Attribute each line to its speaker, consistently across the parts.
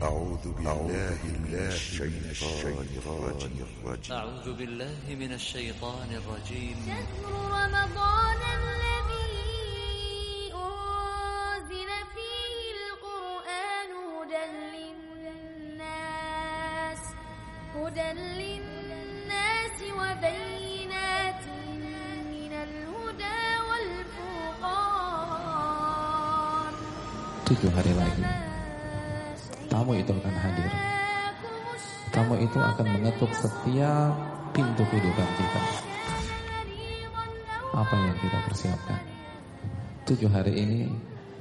Speaker 1: أعوذ بالله من الشيطان الرجيم.
Speaker 2: أعوذ بالله من الشيطان الرجيم.
Speaker 3: شهر رمضان الذي أنزل فيه القرآن هدى للناس هدى للناس وبينات من الهدى والفرقان.
Speaker 4: Tujuh hari lagi tamu itu akan hadir. Tamu itu akan mengetuk setiap pintu kehidupan kita. Apa yang kita persiapkan? Tujuh hari ini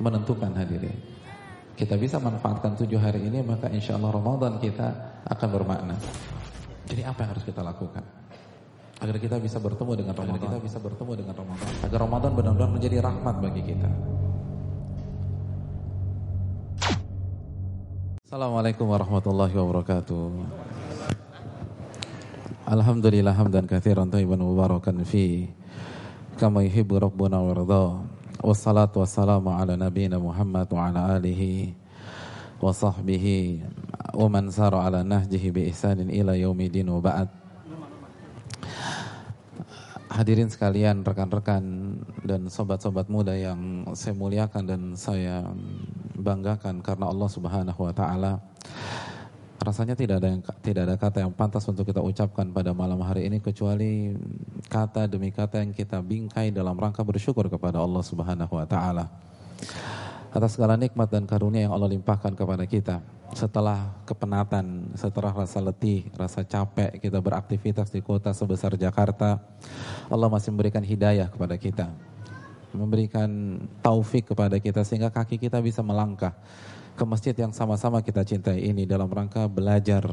Speaker 4: menentukan hadirin. Kita bisa manfaatkan tujuh hari ini maka insya Allah Ramadan kita akan bermakna. Jadi apa yang harus kita lakukan? Agar kita bisa bertemu dengan Ramadan. Agar kita bisa bertemu dengan Ramadan. Agar Ramadan benar-benar menjadi rahmat bagi kita. Assalamualaikum warahmatullahi wabarakatuh. Alhamdulillah hamdan katsiran thayyiban mubarakan fi kama yuhibbu rabbuna wa yarda. Wassalatu wassalamu ala nabiyyina Muhammad wa ala alihi wa sahbihi wa man sara ala nahjihi bi ihsanin ila yaumidin wa ba'd. Hadirin sekalian, rekan-rekan dan sobat-sobat muda yang saya muliakan dan saya banggakan karena Allah Subhanahu wa taala. Rasanya tidak ada yang tidak ada kata yang pantas untuk kita ucapkan pada malam hari ini kecuali kata demi kata yang kita bingkai dalam rangka bersyukur kepada Allah Subhanahu wa taala. Atas segala nikmat dan karunia yang Allah limpahkan kepada kita setelah kepenatan, setelah rasa letih, rasa capek kita beraktivitas di kota sebesar Jakarta, Allah masih memberikan hidayah kepada kita, memberikan taufik kepada kita sehingga kaki kita bisa melangkah ke masjid yang sama-sama kita cintai ini dalam rangka belajar,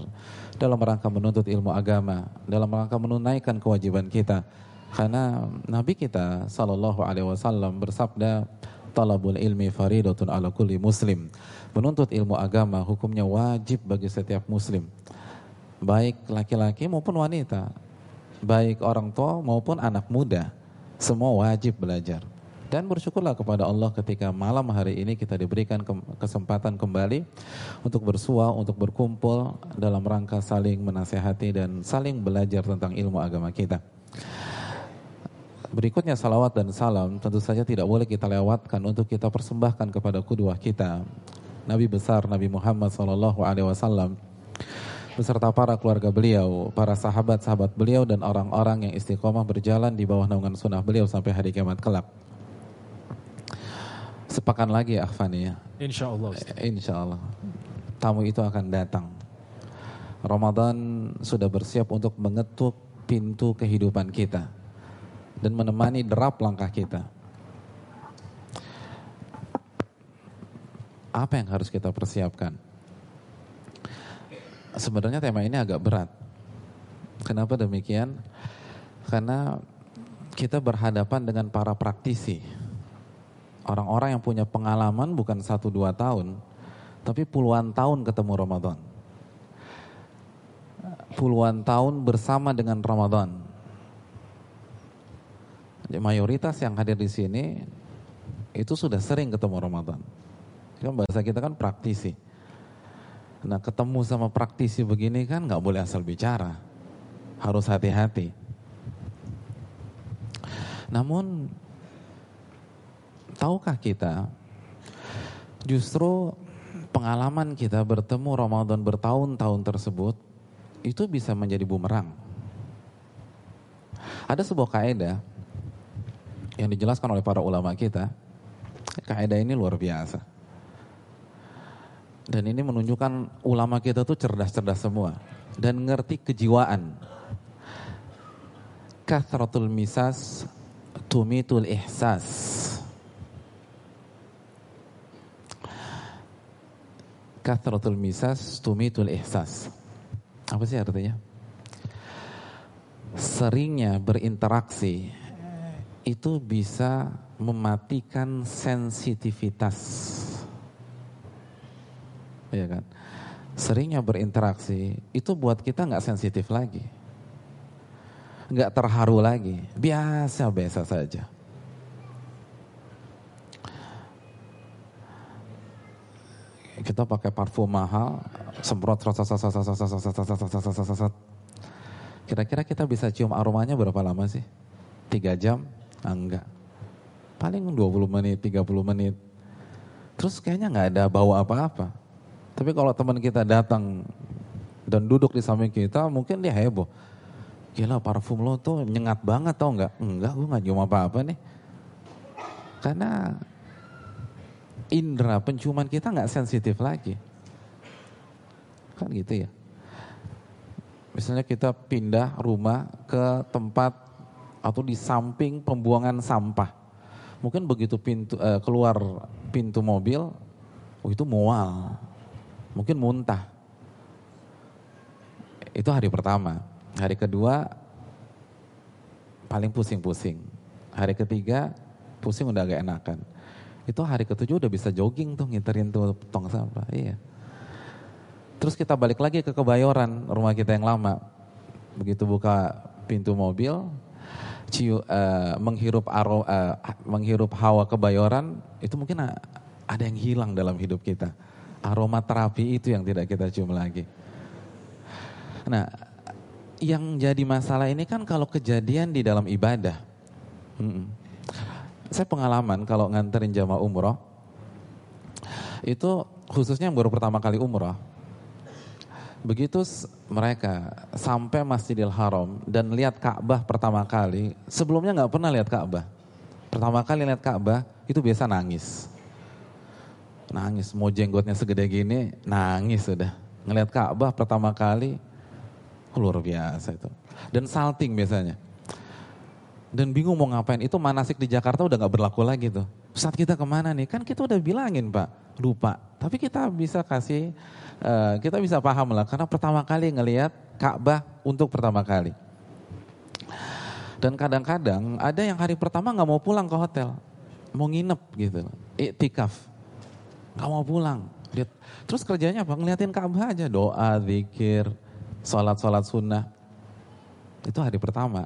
Speaker 4: dalam rangka menuntut ilmu agama, dalam rangka menunaikan kewajiban kita. Karena Nabi kita Sallallahu Alaihi Wasallam bersabda, talabul ilmi faridatun ala kulli muslim. Menuntut ilmu agama hukumnya wajib bagi setiap muslim. Baik laki-laki maupun wanita. Baik orang tua maupun anak muda. Semua wajib belajar. Dan bersyukurlah kepada Allah ketika malam hari ini kita diberikan kesempatan kembali untuk bersua, untuk berkumpul dalam rangka saling menasehati dan saling belajar tentang ilmu agama kita. Berikutnya salawat dan salam tentu saja tidak boleh kita lewatkan untuk kita persembahkan kepada kedua kita. Nabi besar Nabi Muhammad Alaihi Wasallam beserta para keluarga beliau, para sahabat-sahabat beliau dan orang-orang yang istiqomah berjalan di bawah naungan sunnah beliau sampai hari kiamat kelak. Sepakan lagi ya Akhfani ya.
Speaker 5: Insya Allah.
Speaker 4: Insya Allah. Tamu itu akan datang. Ramadan sudah bersiap untuk mengetuk pintu kehidupan kita dan menemani derap langkah kita. Apa yang harus kita persiapkan? Sebenarnya tema ini agak berat. Kenapa demikian? Karena kita berhadapan dengan para praktisi. Orang-orang yang punya pengalaman bukan satu dua tahun, tapi puluhan tahun ketemu Ramadan. Puluhan tahun bersama dengan Ramadan mayoritas yang hadir di sini itu sudah sering ketemu Ramadan. Kan bahasa kita kan praktisi. Nah ketemu sama praktisi begini kan nggak boleh asal bicara, harus hati-hati. Namun tahukah kita justru pengalaman kita bertemu Ramadan bertahun-tahun tersebut itu bisa menjadi bumerang. Ada sebuah kaidah yang dijelaskan oleh para ulama kita, kaidah ini luar biasa. Dan ini menunjukkan ulama kita tuh cerdas-cerdas semua dan ngerti kejiwaan. Kathratul misas tumitul ihsas. Kathratul misas tumitul ihsas. Apa sih artinya? Seringnya berinteraksi itu bisa mematikan sensitivitas. Ya kan? Seringnya berinteraksi itu buat kita nggak sensitif lagi. Nggak terharu lagi, biasa-biasa saja. Kita pakai parfum mahal, semprot, Kira-kira kita bisa cium aromanya berapa lama sih? Tiga jam? enggak. Paling 20 menit, 30 menit. Terus kayaknya nggak ada bau apa-apa. Tapi kalau teman kita datang dan duduk di samping kita, mungkin dia heboh. Gila parfum lo tuh nyengat banget tau nggak? Enggak, gue nggak cium apa-apa nih. Karena indera penciuman kita nggak sensitif lagi. Kan gitu ya. Misalnya kita pindah rumah ke tempat atau di samping pembuangan sampah. Mungkin begitu pintu uh, keluar pintu mobil, oh itu mual. Mungkin muntah. Itu hari pertama. Hari kedua paling pusing-pusing. Hari ketiga pusing udah agak enakan. Itu hari ketujuh udah bisa jogging tuh ngiterin tuh tong sampah. Iya. Terus kita balik lagi ke kebayoran rumah kita yang lama. Begitu buka pintu mobil, ciu, uh, menghirup aro, uh, menghirup hawa kebayoran, itu mungkin ada yang hilang dalam hidup kita. Aroma terapi itu yang tidak kita cium lagi. Nah, yang jadi masalah ini kan kalau kejadian di dalam ibadah. Saya pengalaman kalau nganterin jamaah umroh, itu khususnya yang baru pertama kali umroh, Begitu mereka sampai Masjidil Haram dan lihat Ka'bah pertama kali, sebelumnya nggak pernah lihat Ka'bah. Pertama kali lihat Ka'bah itu biasa nangis. Nangis, mau jenggotnya segede gini, nangis sudah. Ngelihat Ka'bah pertama kali, luar biasa itu. Dan salting biasanya. Dan bingung mau ngapain, itu manasik di Jakarta udah gak berlaku lagi tuh. Saat kita ke mana nih, kan kita udah bilangin pak, lupa. Tapi kita bisa kasih Eh, kita bisa paham lah karena pertama kali ngelihat Ka'bah untuk pertama kali. Dan kadang-kadang ada yang hari pertama nggak mau pulang ke hotel, mau nginep gitu, iktikaf, nggak mau pulang. Terus kerjanya apa? Ngeliatin Ka'bah aja, doa, zikir, sholat-sholat sunnah. Itu hari pertama.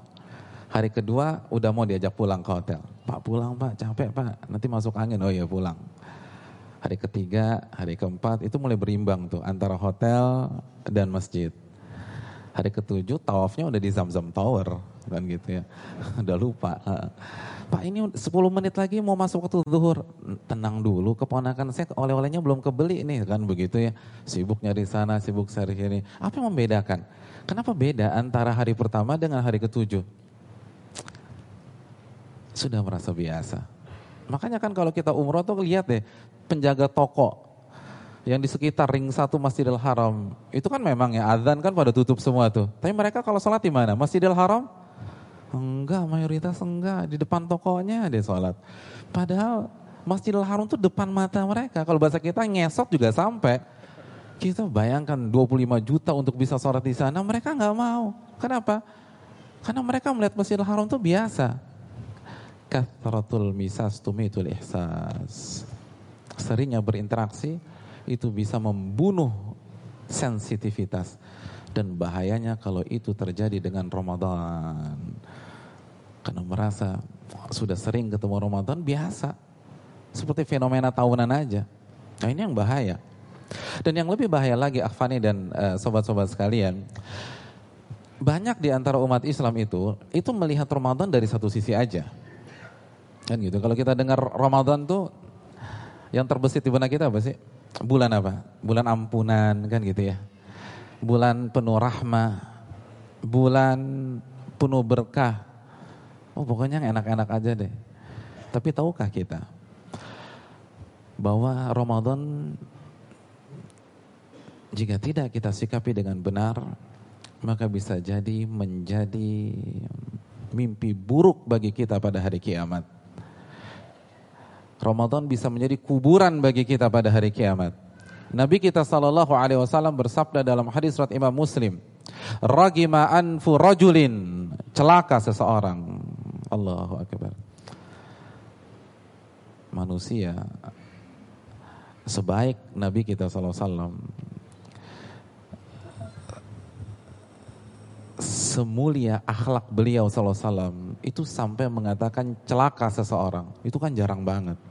Speaker 4: Hari kedua udah mau diajak pulang ke hotel. Pak pulang pak, capek pak, nanti masuk angin. Oh iya pulang hari ketiga, hari keempat itu mulai berimbang tuh antara hotel dan masjid. Hari ketujuh tawafnya udah di Zamzam Tower kan gitu ya. udah lupa. Pak ini 10 menit lagi mau masuk waktu zuhur. Tenang dulu keponakan saya oleh-olehnya belum kebeli nih kan begitu ya. Sibuk nyari sana, sibuk cari sini. Apa yang membedakan? Kenapa beda antara hari pertama dengan hari ketujuh? Sudah merasa biasa. Makanya kan kalau kita umroh tuh lihat deh, penjaga toko yang di sekitar ring satu Masjidil Haram. Itu kan memang ya azan kan pada tutup semua tuh. Tapi mereka kalau sholat di mana? Masjidil Haram? Enggak, mayoritas enggak. Di depan tokonya dia sholat. Padahal Masjidil Haram tuh depan mata mereka. Kalau bahasa kita ngesot juga sampai. Kita bayangkan 25 juta untuk bisa sholat di sana, mereka nggak mau. Kenapa? Karena mereka melihat Masjidil Haram tuh biasa. Kathratul misas tumitul ihsas seringnya berinteraksi itu bisa membunuh sensitivitas dan bahayanya kalau itu terjadi dengan Ramadan. Karena merasa sudah sering ketemu Ramadan biasa. Seperti fenomena tahunan aja. Nah ini yang bahaya. Dan yang lebih bahaya lagi Afani dan uh, sobat-sobat sekalian. Banyak di antara umat Islam itu, itu melihat Ramadan dari satu sisi aja. Kan gitu. Kalau kita dengar Ramadan tuh yang terbesit di benak kita apa sih? Bulan apa? Bulan ampunan kan gitu ya. Bulan penuh rahmah. Bulan penuh berkah. Oh pokoknya enak-enak aja deh. Tapi tahukah kita bahwa Ramadan jika tidak kita sikapi dengan benar maka bisa jadi menjadi mimpi buruk bagi kita pada hari kiamat. Ramadan bisa menjadi kuburan bagi kita pada hari kiamat. Nabi kita sallallahu alaihi wasallam bersabda dalam hadis surat Imam Muslim, "Ragima anfu rajulin," celaka seseorang. Allahu akbar. Manusia sebaik Nabi kita sallallahu alaihi wasallam semulia akhlak beliau sallallahu alaihi wasallam itu sampai mengatakan celaka seseorang. Itu kan jarang banget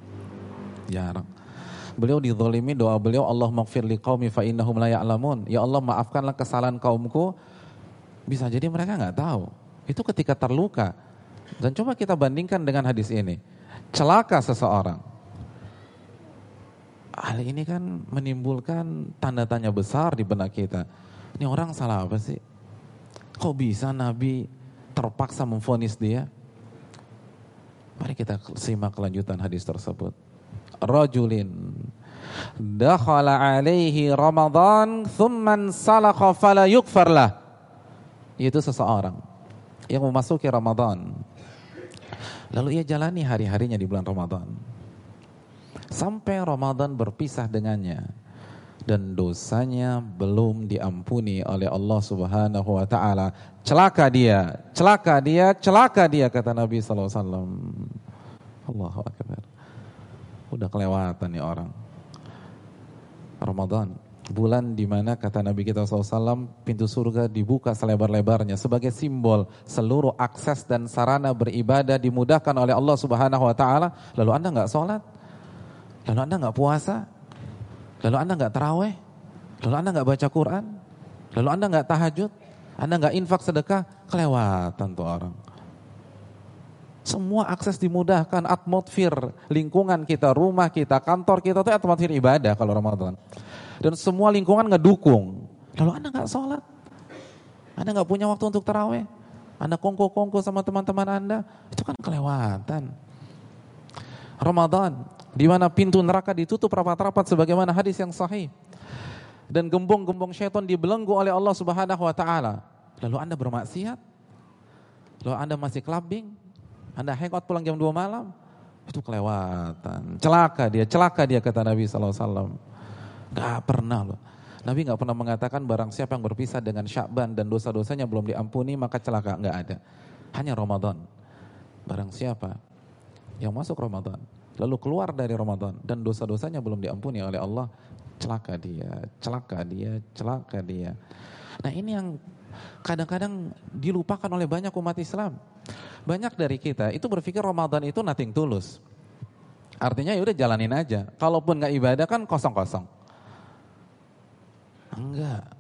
Speaker 4: jarang. Beliau dizalimi doa beliau Allah maghfir liqaumi fa innahum la ya'lamun. Ya Allah maafkanlah kesalahan kaumku. Bisa jadi mereka nggak tahu. Itu ketika terluka. Dan coba kita bandingkan dengan hadis ini. Celaka seseorang. Hal ini kan menimbulkan tanda tanya besar di benak kita. Ini orang salah apa sih? Kok bisa Nabi terpaksa memfonis dia? Mari kita simak kelanjutan hadis tersebut rajulin dakhala alaihi Ramadan thumman salakha fala yukfar lah. Itu seseorang yang memasuki Ramadan. Lalu ia jalani hari-harinya di bulan Ramadan. Sampai Ramadan berpisah dengannya dan dosanya belum diampuni oleh Allah Subhanahu wa taala. Celaka dia, celaka dia, celaka dia kata Nabi sallallahu alaihi wasallam. Allahu akbar. Udah kelewatan nih orang. Ramadan, bulan di mana kata Nabi kita SAW pintu surga dibuka selebar-lebarnya sebagai simbol seluruh akses dan sarana beribadah dimudahkan oleh Allah Subhanahu Wa Taala. Lalu anda nggak sholat, lalu anda nggak puasa, lalu anda nggak teraweh, lalu anda nggak baca Quran, lalu anda nggak tahajud, anda nggak infak sedekah, kelewatan tuh orang. Semua akses dimudahkan, atmosfer lingkungan kita, rumah kita, kantor kita itu atmosfer ibadah kalau Ramadan. Dan semua lingkungan ngedukung. Lalu Anda nggak sholat, Anda nggak punya waktu untuk terawih, Anda kongko-kongko sama teman-teman Anda, itu kan kelewatan. Ramadan, di mana pintu neraka ditutup rapat-rapat sebagaimana hadis yang sahih. Dan gembong-gembong syaitan dibelenggu oleh Allah Subhanahu wa taala. Lalu Anda bermaksiat? Lalu Anda masih clubbing? Anda hangout pulang jam 2 malam, itu kelewatan. Celaka dia, celaka dia kata Nabi SAW. Gak pernah loh. Nabi gak pernah mengatakan barang siapa yang berpisah dengan Syakban dan dosa-dosanya belum diampuni maka celaka. Gak ada. Hanya Ramadan. Barang siapa yang masuk Ramadan, lalu keluar dari Ramadan dan dosa-dosanya belum diampuni oleh Allah, celaka dia, celaka dia, celaka dia. Nah ini yang kadang-kadang dilupakan oleh banyak umat Islam. Banyak dari kita itu berpikir Ramadan itu nothing tulus. Artinya ya udah jalanin aja. Kalaupun nggak ibadah kan kosong-kosong. Enggak.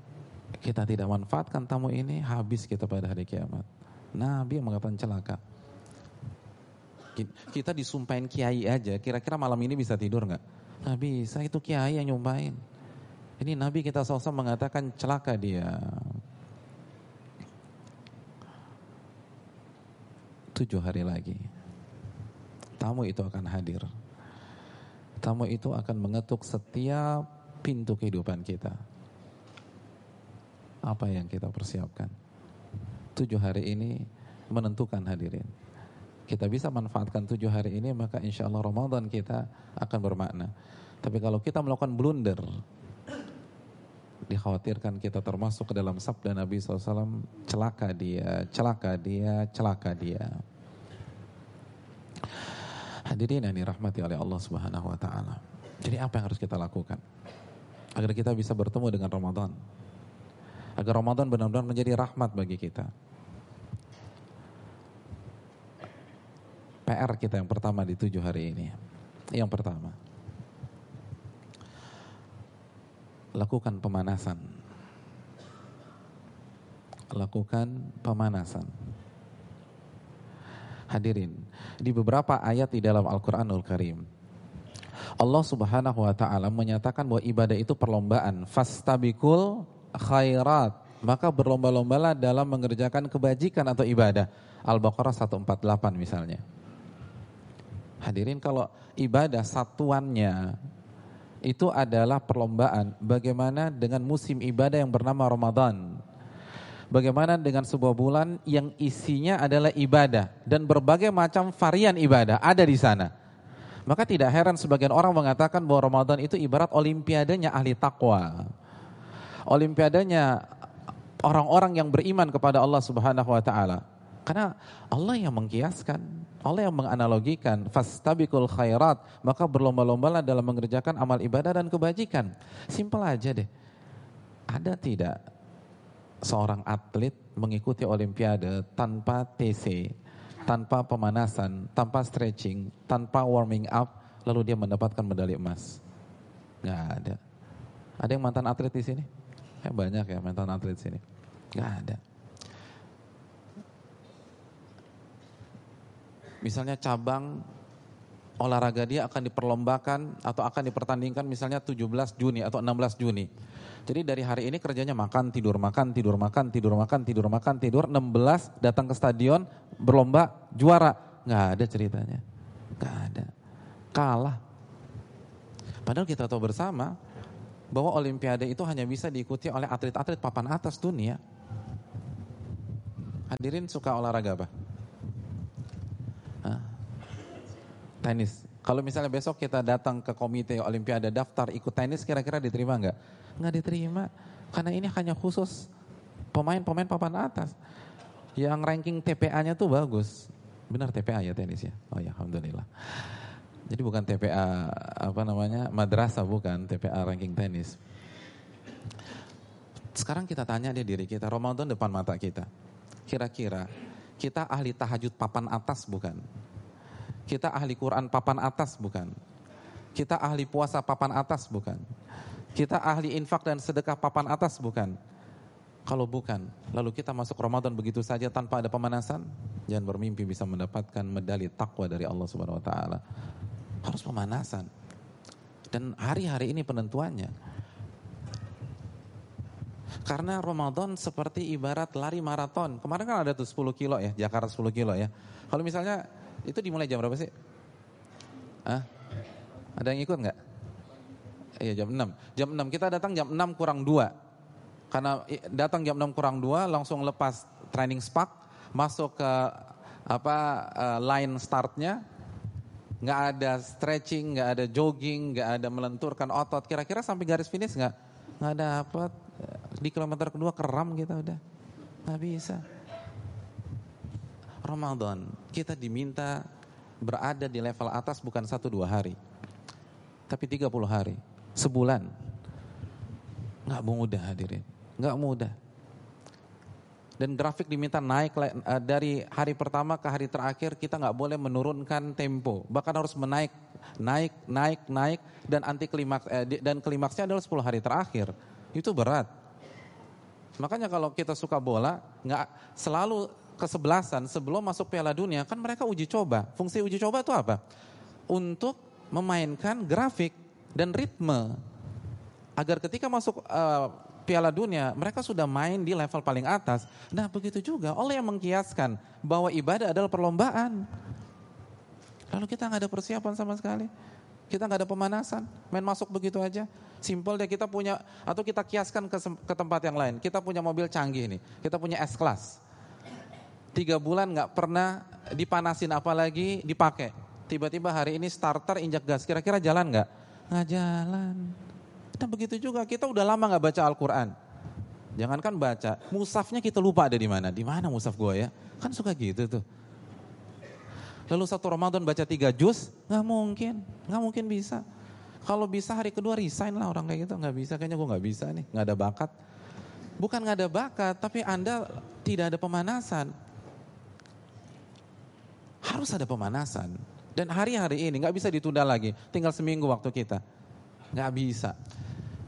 Speaker 4: Kita tidak manfaatkan tamu ini habis kita pada hari kiamat. Nabi yang mengatakan celaka. Kita disumpahin kiai aja, kira-kira malam ini bisa tidur nggak? Nggak bisa, itu kiai yang nyumpahin. Ini Nabi kita sosok mengatakan celaka dia. Tujuh hari lagi. Tamu itu akan hadir. Tamu itu akan mengetuk setiap pintu kehidupan kita. Apa yang kita persiapkan? Tujuh hari ini menentukan hadirin. Kita bisa manfaatkan tujuh hari ini maka insya Allah Ramadan kita akan bermakna. Tapi kalau kita melakukan blunder, dikhawatirkan kita termasuk ke dalam sabda Nabi SAW, celaka dia, celaka dia, celaka dia. Hadirin yang dirahmati oleh Allah Subhanahu wa taala. Jadi apa yang harus kita lakukan? Agar kita bisa bertemu dengan Ramadan. Agar Ramadan benar-benar menjadi rahmat bagi kita. PR kita yang pertama di tujuh hari ini. Yang pertama, lakukan pemanasan. Lakukan pemanasan. Hadirin, di beberapa ayat di dalam Al-Qur'anul Karim Allah Subhanahu wa taala menyatakan bahwa ibadah itu perlombaan, fastabikul khairat. Maka berlomba-lombalah dalam mengerjakan kebajikan atau ibadah. Al-Baqarah 148 misalnya. Hadirin kalau ibadah satuannya itu adalah perlombaan bagaimana dengan musim ibadah yang bernama Ramadan. Bagaimana dengan sebuah bulan yang isinya adalah ibadah dan berbagai macam varian ibadah ada di sana. Maka tidak heran sebagian orang mengatakan bahwa Ramadan itu ibarat olimpiadanya ahli takwa. Olimpiadanya orang-orang yang beriman kepada Allah Subhanahu wa taala. Karena Allah yang mengkiaskan, Allah yang menganalogikan, fastabikul khairat, maka berlomba-lombalah dalam mengerjakan amal ibadah dan kebajikan. Simpel aja deh. Ada tidak seorang atlet mengikuti olimpiade tanpa TC, tanpa pemanasan, tanpa stretching, tanpa warming up, lalu dia mendapatkan medali emas? Nggak ada. Ada yang mantan atlet di sini? Ya banyak ya mantan atlet di sini. Nggak ada. Misalnya cabang olahraga dia akan diperlombakan atau akan dipertandingkan misalnya 17 Juni atau 16 Juni. Jadi dari hari ini kerjanya makan, tidur, makan, tidur, makan, tidur, makan, tidur, makan, tidur. 16 datang ke stadion berlomba juara. Nggak ada ceritanya. Nggak ada. Kalah. Padahal kita tahu bersama bahwa olimpiade itu hanya bisa diikuti oleh atlet-atlet papan atas dunia. Hadirin suka olahraga apa? Hah? Tenis. Kalau misalnya besok kita datang ke komite olimpiade daftar ikut tenis kira-kira diterima nggak? Nggak diterima. Karena ini hanya khusus pemain-pemain papan atas. Yang ranking TPA-nya tuh bagus. Benar TPA ya tenis ya? Oh ya Alhamdulillah. Jadi bukan TPA apa namanya madrasah bukan TPA ranking tenis. Sekarang kita tanya dia diri kita Ramadan depan mata kita. Kira-kira kita ahli tahajud papan atas bukan? Kita ahli Quran papan atas bukan? Kita ahli puasa papan atas bukan? Kita ahli infak dan sedekah papan atas bukan? Kalau bukan, lalu kita masuk Ramadan begitu saja tanpa ada pemanasan, jangan bermimpi bisa mendapatkan medali takwa dari Allah Subhanahu wa taala. Harus pemanasan. Dan hari-hari ini penentuannya. Karena Ramadan seperti ibarat lari maraton. Kemarin kan ada tuh 10 kilo ya, Jakarta 10 kilo ya. Kalau misalnya itu dimulai jam berapa sih? Hah? Ada yang ikut nggak? Iya jam 6. Jam 6 kita datang jam 6 kurang 2. Karena datang jam 6 kurang 2 langsung lepas training spark, masuk ke apa uh, line startnya, nggak ada stretching, nggak ada jogging, nggak ada melenturkan otot. Kira-kira sampai garis finish nggak? Nggak dapat. Di kilometer kedua keram kita udah. Nggak bisa. Ramadan, kita diminta berada di level atas bukan satu dua hari. Tapi 30 hari. Sebulan. Nggak mudah hadirin. Nggak mudah. Dan grafik diminta naik uh, dari hari pertama ke hari terakhir kita nggak boleh menurunkan tempo, bahkan harus menaik, naik, naik, naik dan anti klimaks eh, dan klimaksnya adalah 10 hari terakhir. Itu berat. Makanya kalau kita suka bola, nggak selalu kesebelasan sebelum masuk Piala Dunia kan mereka uji coba. Fungsi uji coba itu apa? Untuk memainkan grafik dan ritme agar ketika masuk uh, Piala Dunia, mereka sudah main di level paling atas. Nah begitu juga Allah yang mengkiaskan bahwa ibadah adalah perlombaan. Lalu kita nggak ada persiapan sama sekali. Kita nggak ada pemanasan, main masuk begitu aja. Simpel deh kita punya atau kita kiaskan ke, ke tempat yang lain. Kita punya mobil canggih nih, kita punya S class. Tiga bulan nggak pernah dipanasin apalagi dipakai. Tiba-tiba hari ini starter injak gas, kira-kira jalan nggak? Nggak jalan. Nah begitu juga kita udah lama nggak baca Al-Quran. Jangankan baca, musafnya kita lupa ada di mana. Di mana musaf gue ya? Kan suka gitu tuh. Lalu satu Ramadan baca tiga juz, nggak mungkin, nggak mungkin bisa. Kalau bisa hari kedua resign lah orang kayak gitu, nggak bisa. Kayaknya gue nggak bisa nih, nggak ada bakat. Bukan nggak ada bakat, tapi anda tidak ada pemanasan. Harus ada pemanasan. Dan hari-hari ini nggak bisa ditunda lagi. Tinggal seminggu waktu kita. Nggak bisa.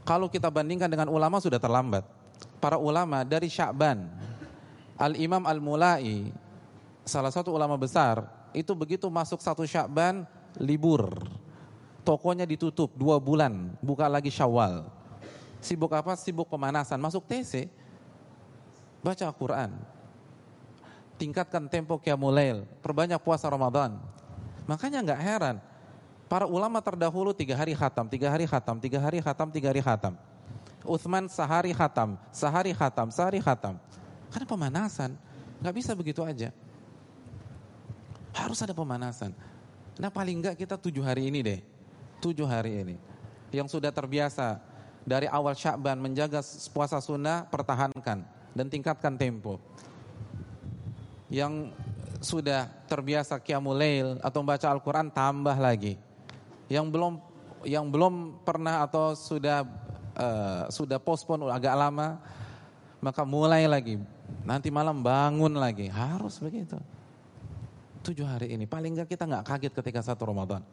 Speaker 4: Kalau kita bandingkan dengan ulama sudah terlambat. Para ulama dari Sya'ban, Al-Imam Al-Mulai, salah satu ulama besar, itu begitu masuk satu Sya'ban, libur. Tokonya ditutup dua bulan, buka lagi Syawal. Sibuk apa? Sibuk pemanasan. Masuk TC, baca Al-Quran. Tingkatkan tempo Qiyamulail, perbanyak puasa Ramadan. Makanya nggak heran, Para ulama terdahulu tiga hari khatam, tiga hari khatam, tiga hari khatam, tiga hari khatam. Uthman sehari khatam, sehari khatam, sehari khatam. Karena pemanasan, nggak bisa begitu aja. Harus ada pemanasan. Nah paling nggak kita tujuh hari ini deh, tujuh hari ini. Yang sudah terbiasa dari awal Syakban menjaga puasa sunnah, pertahankan dan tingkatkan tempo. Yang sudah terbiasa qiyamul atau membaca Al-Quran tambah lagi yang belum yang belum pernah atau sudah uh, sudah postpone agak lama, maka mulai lagi. Nanti malam bangun lagi, harus begitu. Tujuh hari ini, paling enggak kita nggak kaget ketika satu Ramadan.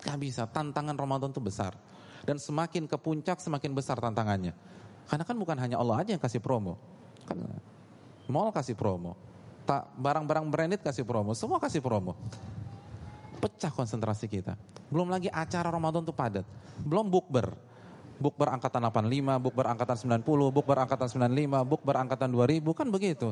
Speaker 4: Gak bisa, tantangan Ramadan itu besar. Dan semakin ke puncak semakin besar tantangannya. Karena kan bukan hanya Allah aja yang kasih promo. Kan mall kasih promo. Tak barang-barang branded kasih promo, semua kasih promo. Pecah konsentrasi kita. Belum lagi acara Ramadan tuh padat. Belum bukber. Bukber angkatan 85, bukber angkatan 90, bukber angkatan 95, bukber angkatan 2000 kan begitu.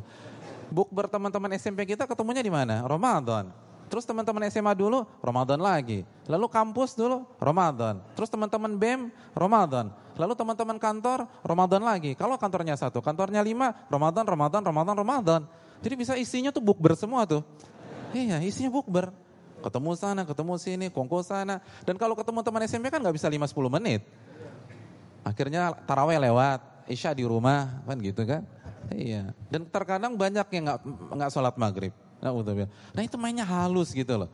Speaker 4: Bukber teman-teman SMP kita ketemunya di mana? Ramadan. Terus teman-teman SMA dulu, Ramadan lagi. Lalu kampus dulu, Ramadan. Terus teman-teman BEM, Ramadan. Lalu teman-teman kantor, Ramadan lagi. Kalau kantornya satu, kantornya lima, Ramadan, Ramadan, Ramadan, Ramadan. Jadi bisa isinya tuh bukber semua tuh. Iya, isinya bukber. Ketemu sana, ketemu sini, kongko sana. Dan kalau ketemu teman SMP kan nggak bisa 5-10 menit. Akhirnya taraweh lewat, isya di rumah, kan gitu kan. Iya. Dan terkadang banyak yang nggak nggak sholat maghrib. Nah itu mainnya halus gitu loh.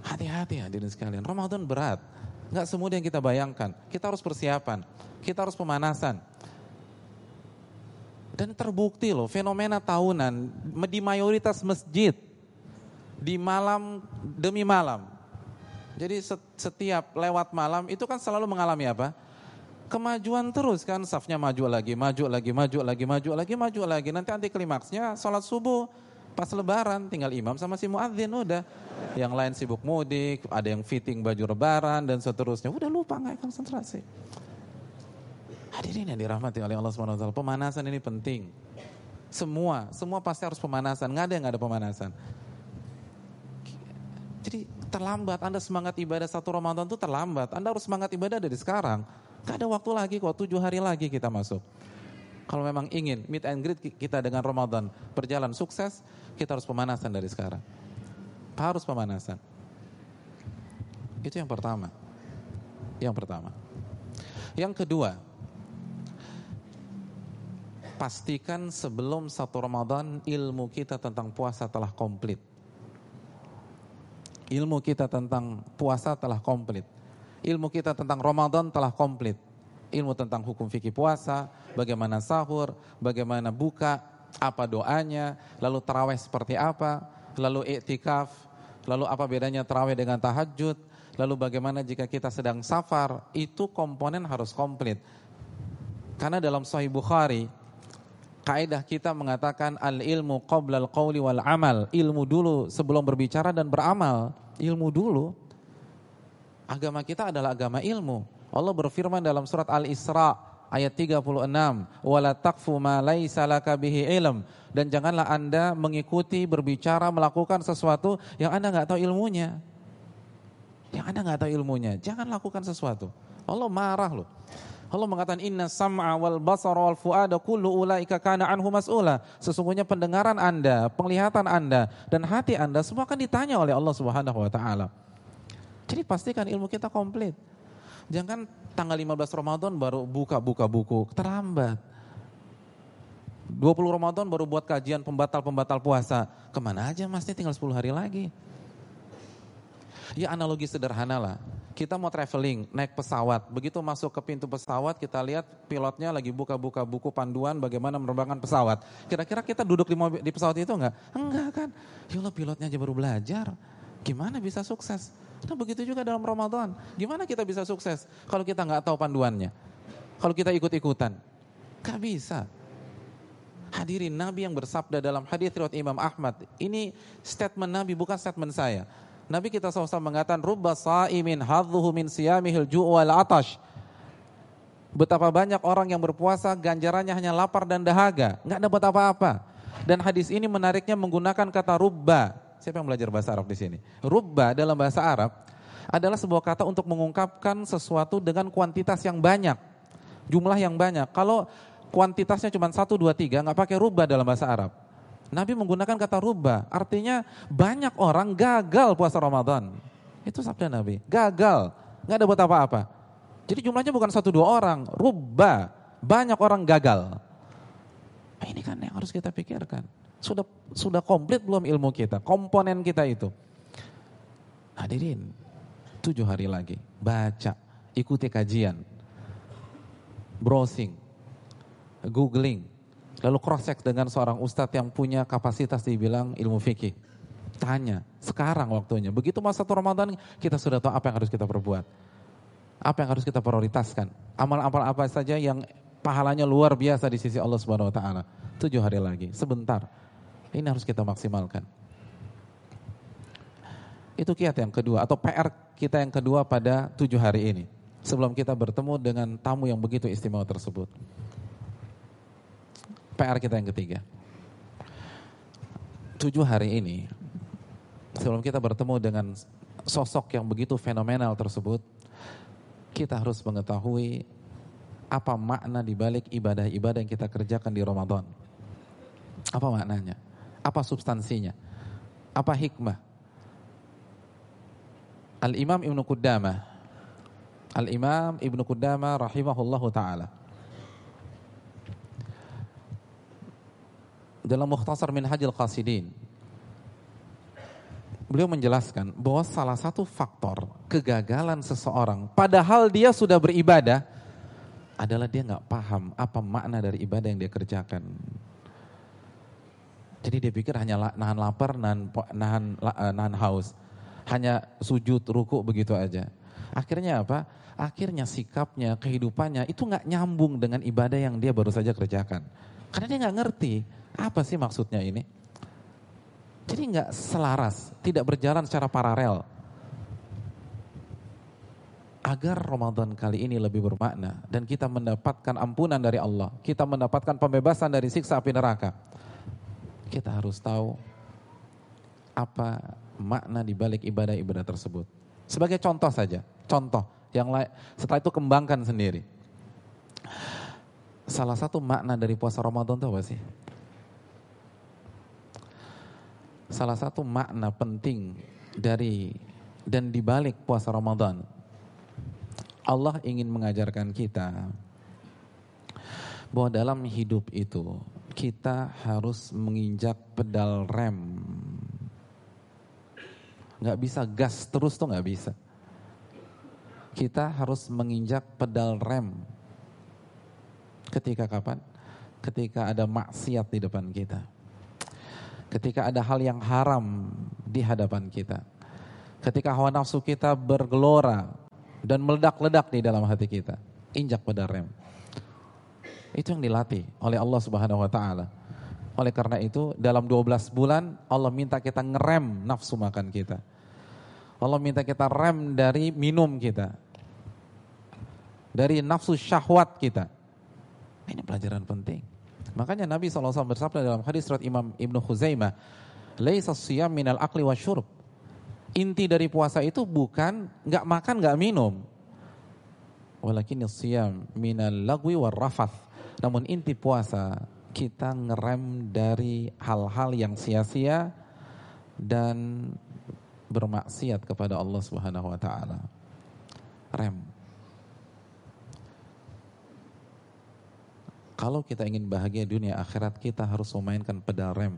Speaker 4: Hati-hati hadirin sekalian, Ramadan berat. Nggak semudah yang kita bayangkan. Kita harus persiapan, kita harus pemanasan. Dan terbukti loh, fenomena tahunan di mayoritas masjid, di malam demi malam. Jadi setiap lewat malam itu kan selalu mengalami apa? Kemajuan terus kan, safnya maju lagi, maju lagi, maju lagi, maju lagi, maju lagi. Nanti anti klimaksnya sholat subuh Pas lebaran tinggal imam sama si muadzin udah. Yang lain sibuk mudik, ada yang fitting baju lebaran dan seterusnya. Udah lupa nggak konsentrasi. Hadirin yang dirahmati oleh Allah SWT. Pemanasan ini penting. Semua, semua pasti harus pemanasan. Nggak ada yang nggak ada pemanasan. Jadi terlambat, Anda semangat ibadah satu Ramadan itu terlambat. Anda harus semangat ibadah dari sekarang. Gak ada waktu lagi kok, tujuh hari lagi kita masuk. Kalau memang ingin meet and greet kita dengan Ramadan berjalan sukses, kita harus pemanasan dari sekarang. Harus pemanasan. Itu yang pertama. Yang pertama. Yang kedua, pastikan sebelum satu Ramadan ilmu kita tentang puasa telah komplit. Ilmu kita tentang puasa telah komplit. Ilmu kita tentang Ramadan telah komplit ilmu tentang hukum fikih puasa, bagaimana sahur, bagaimana buka, apa doanya, lalu terawih seperti apa, lalu iktikaf, lalu apa bedanya terawih dengan tahajud, lalu bagaimana jika kita sedang safar, itu komponen harus komplit. Karena dalam Sahih Bukhari, kaidah kita mengatakan al-ilmu qabla al-qawli wal amal, ilmu dulu sebelum berbicara dan beramal, ilmu dulu. Agama kita adalah agama ilmu. Allah berfirman dalam surat Al-Isra ayat 36, "Wala taqfu ma laisa laka bihi ilm." Dan janganlah Anda mengikuti, berbicara, melakukan sesuatu yang Anda nggak tahu ilmunya. Yang Anda nggak tahu ilmunya, jangan lakukan sesuatu. Allah marah loh. Allah mengatakan inna sam'a wal basara wal fuada kullu ulaika kana anhu mas'ula. Sesungguhnya pendengaran Anda, penglihatan Anda dan hati Anda semua akan ditanya oleh Allah Subhanahu wa taala. Jadi pastikan ilmu kita komplit. Jangan tanggal 15 Ramadan baru buka-buka buku, terlambat. 20 Ramadan baru buat kajian pembatal-pembatal puasa. Ke mana aja mas, ini tinggal 10 hari lagi. Ya analogi sederhana lah. Kita mau traveling, naik pesawat. Begitu masuk ke pintu pesawat, kita lihat pilotnya lagi buka-buka buku panduan bagaimana menerbangkan pesawat. Kira-kira kita duduk di, mobil, di pesawat itu enggak? Enggak kan. Ya Allah pilotnya aja baru belajar. Gimana bisa sukses? Nah begitu juga dalam Ramadan. Gimana kita bisa sukses kalau kita nggak tahu panduannya? Kalau kita ikut-ikutan? Gak bisa. Hadirin Nabi yang bersabda dalam hadis riwayat Imam Ahmad. Ini statement Nabi bukan statement saya. Nabi kita SAW mengatakan rubba sa'imin hadhuhu min siyamihil ju'u wal atash. Betapa banyak orang yang berpuasa ganjarannya hanya lapar dan dahaga, nggak dapat apa-apa. Dan hadis ini menariknya menggunakan kata rubba Siapa yang belajar bahasa Arab di sini? Rubba dalam bahasa Arab adalah sebuah kata untuk mengungkapkan sesuatu dengan kuantitas yang banyak. Jumlah yang banyak. Kalau kuantitasnya cuma satu, dua, tiga, nggak pakai rubba dalam bahasa Arab. Nabi menggunakan kata rubba, artinya banyak orang gagal puasa Ramadan. Itu sabda Nabi, gagal, nggak ada buat apa-apa. Jadi jumlahnya bukan satu dua orang, rubba, banyak orang gagal. Nah, ini kan yang harus kita pikirkan. Sudah sudah komplit belum ilmu kita, komponen kita itu. Hadirin, tujuh hari lagi, baca, ikuti kajian, browsing, googling, lalu cross check dengan seorang ustadz yang punya kapasitas dibilang ilmu fikih. Tanya, sekarang waktunya. Begitu masa Ramadan kita sudah tahu apa yang harus kita perbuat. Apa yang harus kita prioritaskan? Amal-amal apa saja yang pahalanya luar biasa di sisi Allah Subhanahu wa taala. Tujuh hari lagi, sebentar. Ini harus kita maksimalkan. Itu kiat yang kedua atau PR kita yang kedua pada tujuh hari ini. Sebelum kita bertemu dengan tamu yang begitu istimewa tersebut. PR kita yang ketiga. Tujuh hari ini, sebelum kita bertemu dengan sosok yang begitu fenomenal tersebut, kita harus mengetahui apa makna dibalik ibadah-ibadah yang kita kerjakan di Ramadan. Apa maknanya? Apa substansinya? Apa hikmah? Al-Imam Ibnu Qudamah Al-Imam Ibnu Qudamah rahimahullahu taala dalam Mukhtasar Minhajul Qasidin beliau menjelaskan bahwa salah satu faktor kegagalan seseorang padahal dia sudah beribadah adalah dia nggak paham apa makna dari ibadah yang dia kerjakan. Jadi dia pikir hanya nahan lapar, nahan, nahan, eh, nahan haus. Hanya sujud, ruku begitu aja. Akhirnya apa? Akhirnya sikapnya, kehidupannya itu nggak nyambung dengan ibadah yang dia baru saja kerjakan. Karena dia nggak ngerti apa sih maksudnya ini. Jadi nggak selaras, tidak berjalan secara paralel. Agar Ramadan kali ini lebih bermakna dan kita mendapatkan ampunan dari Allah, kita mendapatkan pembebasan dari siksa api neraka. Kita harus tahu apa makna di balik ibadah-ibadah tersebut. Sebagai contoh saja, contoh yang lain, setelah itu kembangkan sendiri. Salah satu makna dari puasa Ramadan itu apa sih? Salah satu makna penting dari dan di balik puasa Ramadan. Allah ingin mengajarkan kita bahwa dalam hidup itu kita harus menginjak pedal rem nggak bisa gas terus tuh nggak bisa. Kita harus menginjak pedal rem. Ketika kapan? Ketika ada maksiat di depan kita. Ketika ada hal yang haram di hadapan kita. Ketika hawa nafsu kita bergelora dan meledak-ledak di dalam hati kita. Injak pedal rem. Itu yang dilatih oleh Allah Subhanahu wa taala. Oleh karena itu dalam 12 bulan Allah minta kita ngerem nafsu makan kita. Allah minta kita rem dari minum kita. Dari nafsu syahwat kita. Ini pelajaran penting. Makanya Nabi SAW bersabda dalam hadis surat Imam Ibn Khuzaimah. Laisa siyam minal akli wa syurub. Inti dari puasa itu bukan nggak makan nggak minum. Walakin siyam minal lagwi wa rafath. Namun inti puasa kita ngerem dari hal-hal yang sia-sia dan bermaksiat kepada Allah Subhanahu wa taala. Rem. Kalau kita ingin bahagia dunia akhirat, kita harus memainkan pedal rem.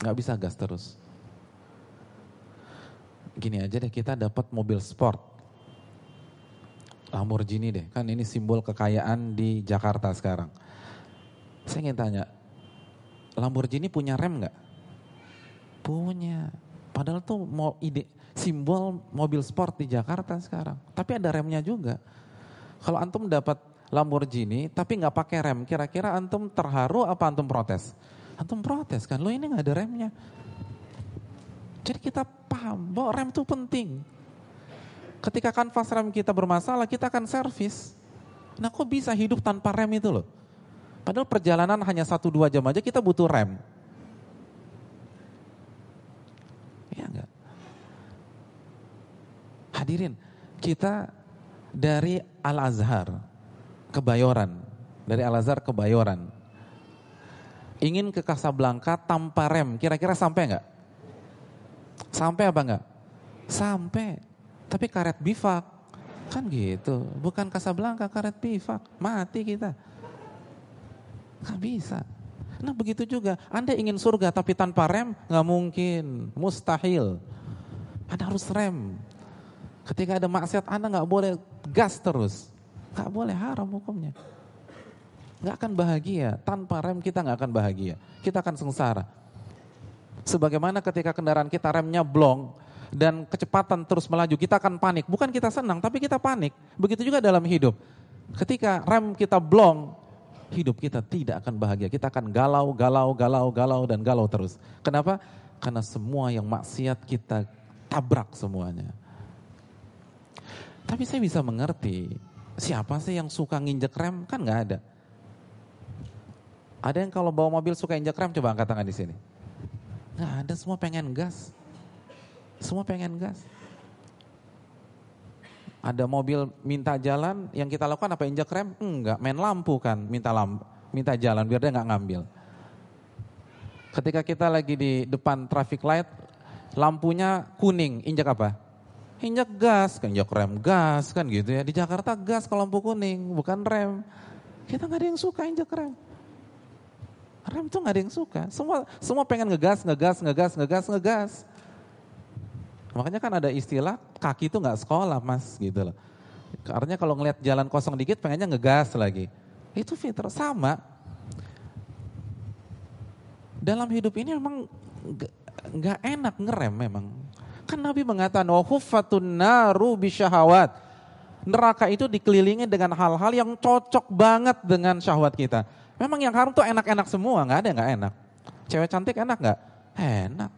Speaker 4: Gak bisa gas terus. Gini aja deh, kita dapat mobil sport. Lamborghini deh, kan ini simbol kekayaan di Jakarta sekarang. Saya ingin tanya, Lamborghini punya rem nggak? Punya. Padahal tuh mau ide simbol mobil sport di Jakarta sekarang. Tapi ada remnya juga. Kalau antum dapat Lamborghini tapi nggak pakai rem, kira-kira antum terharu apa antum protes? Antum protes kan, lo ini nggak ada remnya. Jadi kita paham bahwa rem itu penting. Ketika kanvas rem kita bermasalah, kita akan servis. Nah kok bisa hidup tanpa rem itu loh? Padahal perjalanan hanya satu dua jam aja kita butuh rem. Ya enggak? Hadirin, kita dari Al-Azhar ke Bayoran, dari Al-Azhar ke Bayoran. Ingin ke Kasablanka tanpa rem, kira-kira sampai enggak? Sampai apa enggak? Sampai. Tapi karet bifak. Kan gitu. Bukan Kasablanka, karet bifak. Mati kita. Gak bisa. Nah begitu juga, Anda ingin surga tapi tanpa rem, nggak mungkin, mustahil. Anda harus rem. Ketika ada maksiat, Anda nggak boleh gas terus. Nggak boleh haram hukumnya. Nggak akan bahagia, tanpa rem kita nggak akan bahagia. Kita akan sengsara. Sebagaimana ketika kendaraan kita remnya blong, dan kecepatan terus melaju, kita akan panik. Bukan kita senang, tapi kita panik. Begitu juga dalam hidup. Ketika rem kita blong, hidup kita tidak akan bahagia. Kita akan galau, galau, galau, galau, dan galau terus. Kenapa? Karena semua yang maksiat kita tabrak semuanya. Tapi saya bisa mengerti, siapa sih yang suka nginjek rem? Kan nggak ada. Ada yang kalau bawa mobil suka injek rem, coba angkat tangan di sini. Nggak ada, semua pengen gas. Semua pengen gas. Ada mobil minta jalan, yang kita lakukan apa injek rem? Enggak, main lampu kan, minta lampu, minta jalan biar dia nggak ngambil. Ketika kita lagi di depan traffic light, lampunya kuning, injek apa? Injek gas, kan injek rem gas kan gitu ya. Di Jakarta gas kalau lampu kuning, bukan rem. Kita nggak ada yang suka injek rem. Rem tuh nggak ada yang suka. Semua semua pengen ngegas, ngegas, ngegas, ngegas, ngegas. Makanya kan ada istilah kaki itu nggak sekolah mas gitu loh. Karena kalau ngelihat jalan kosong dikit pengennya ngegas lagi. Itu fitrah sama. Dalam hidup ini memang nggak enak ngerem memang. Kan Nabi mengatakan wahufatun naru bisyahawat. Neraka itu dikelilingi dengan hal-hal yang cocok banget dengan syahwat kita. Memang yang haram tuh enak-enak semua, nggak ada yang nggak enak. Cewek cantik enak nggak? Enak.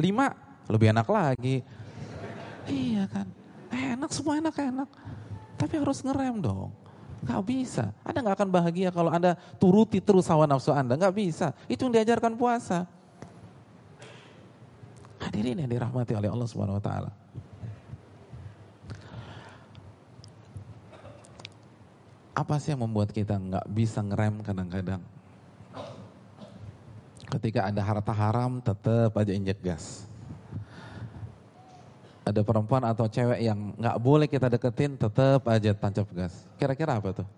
Speaker 4: Lima lebih enak lagi. Iya kan, enak semua enak-enak. Tapi harus ngerem dong. Gak bisa. Anda gak akan bahagia kalau Anda turuti terus hawa nafsu Anda. Gak bisa. Itu yang diajarkan puasa. Hadirin yang dirahmati oleh Allah Subhanahu wa taala. Apa sih yang membuat kita nggak bisa ngerem kadang-kadang? Ketika ada harta haram, tetap aja injek gas ada perempuan atau cewek yang nggak boleh kita deketin, tetap aja tancap gas. Kira-kira apa tuh?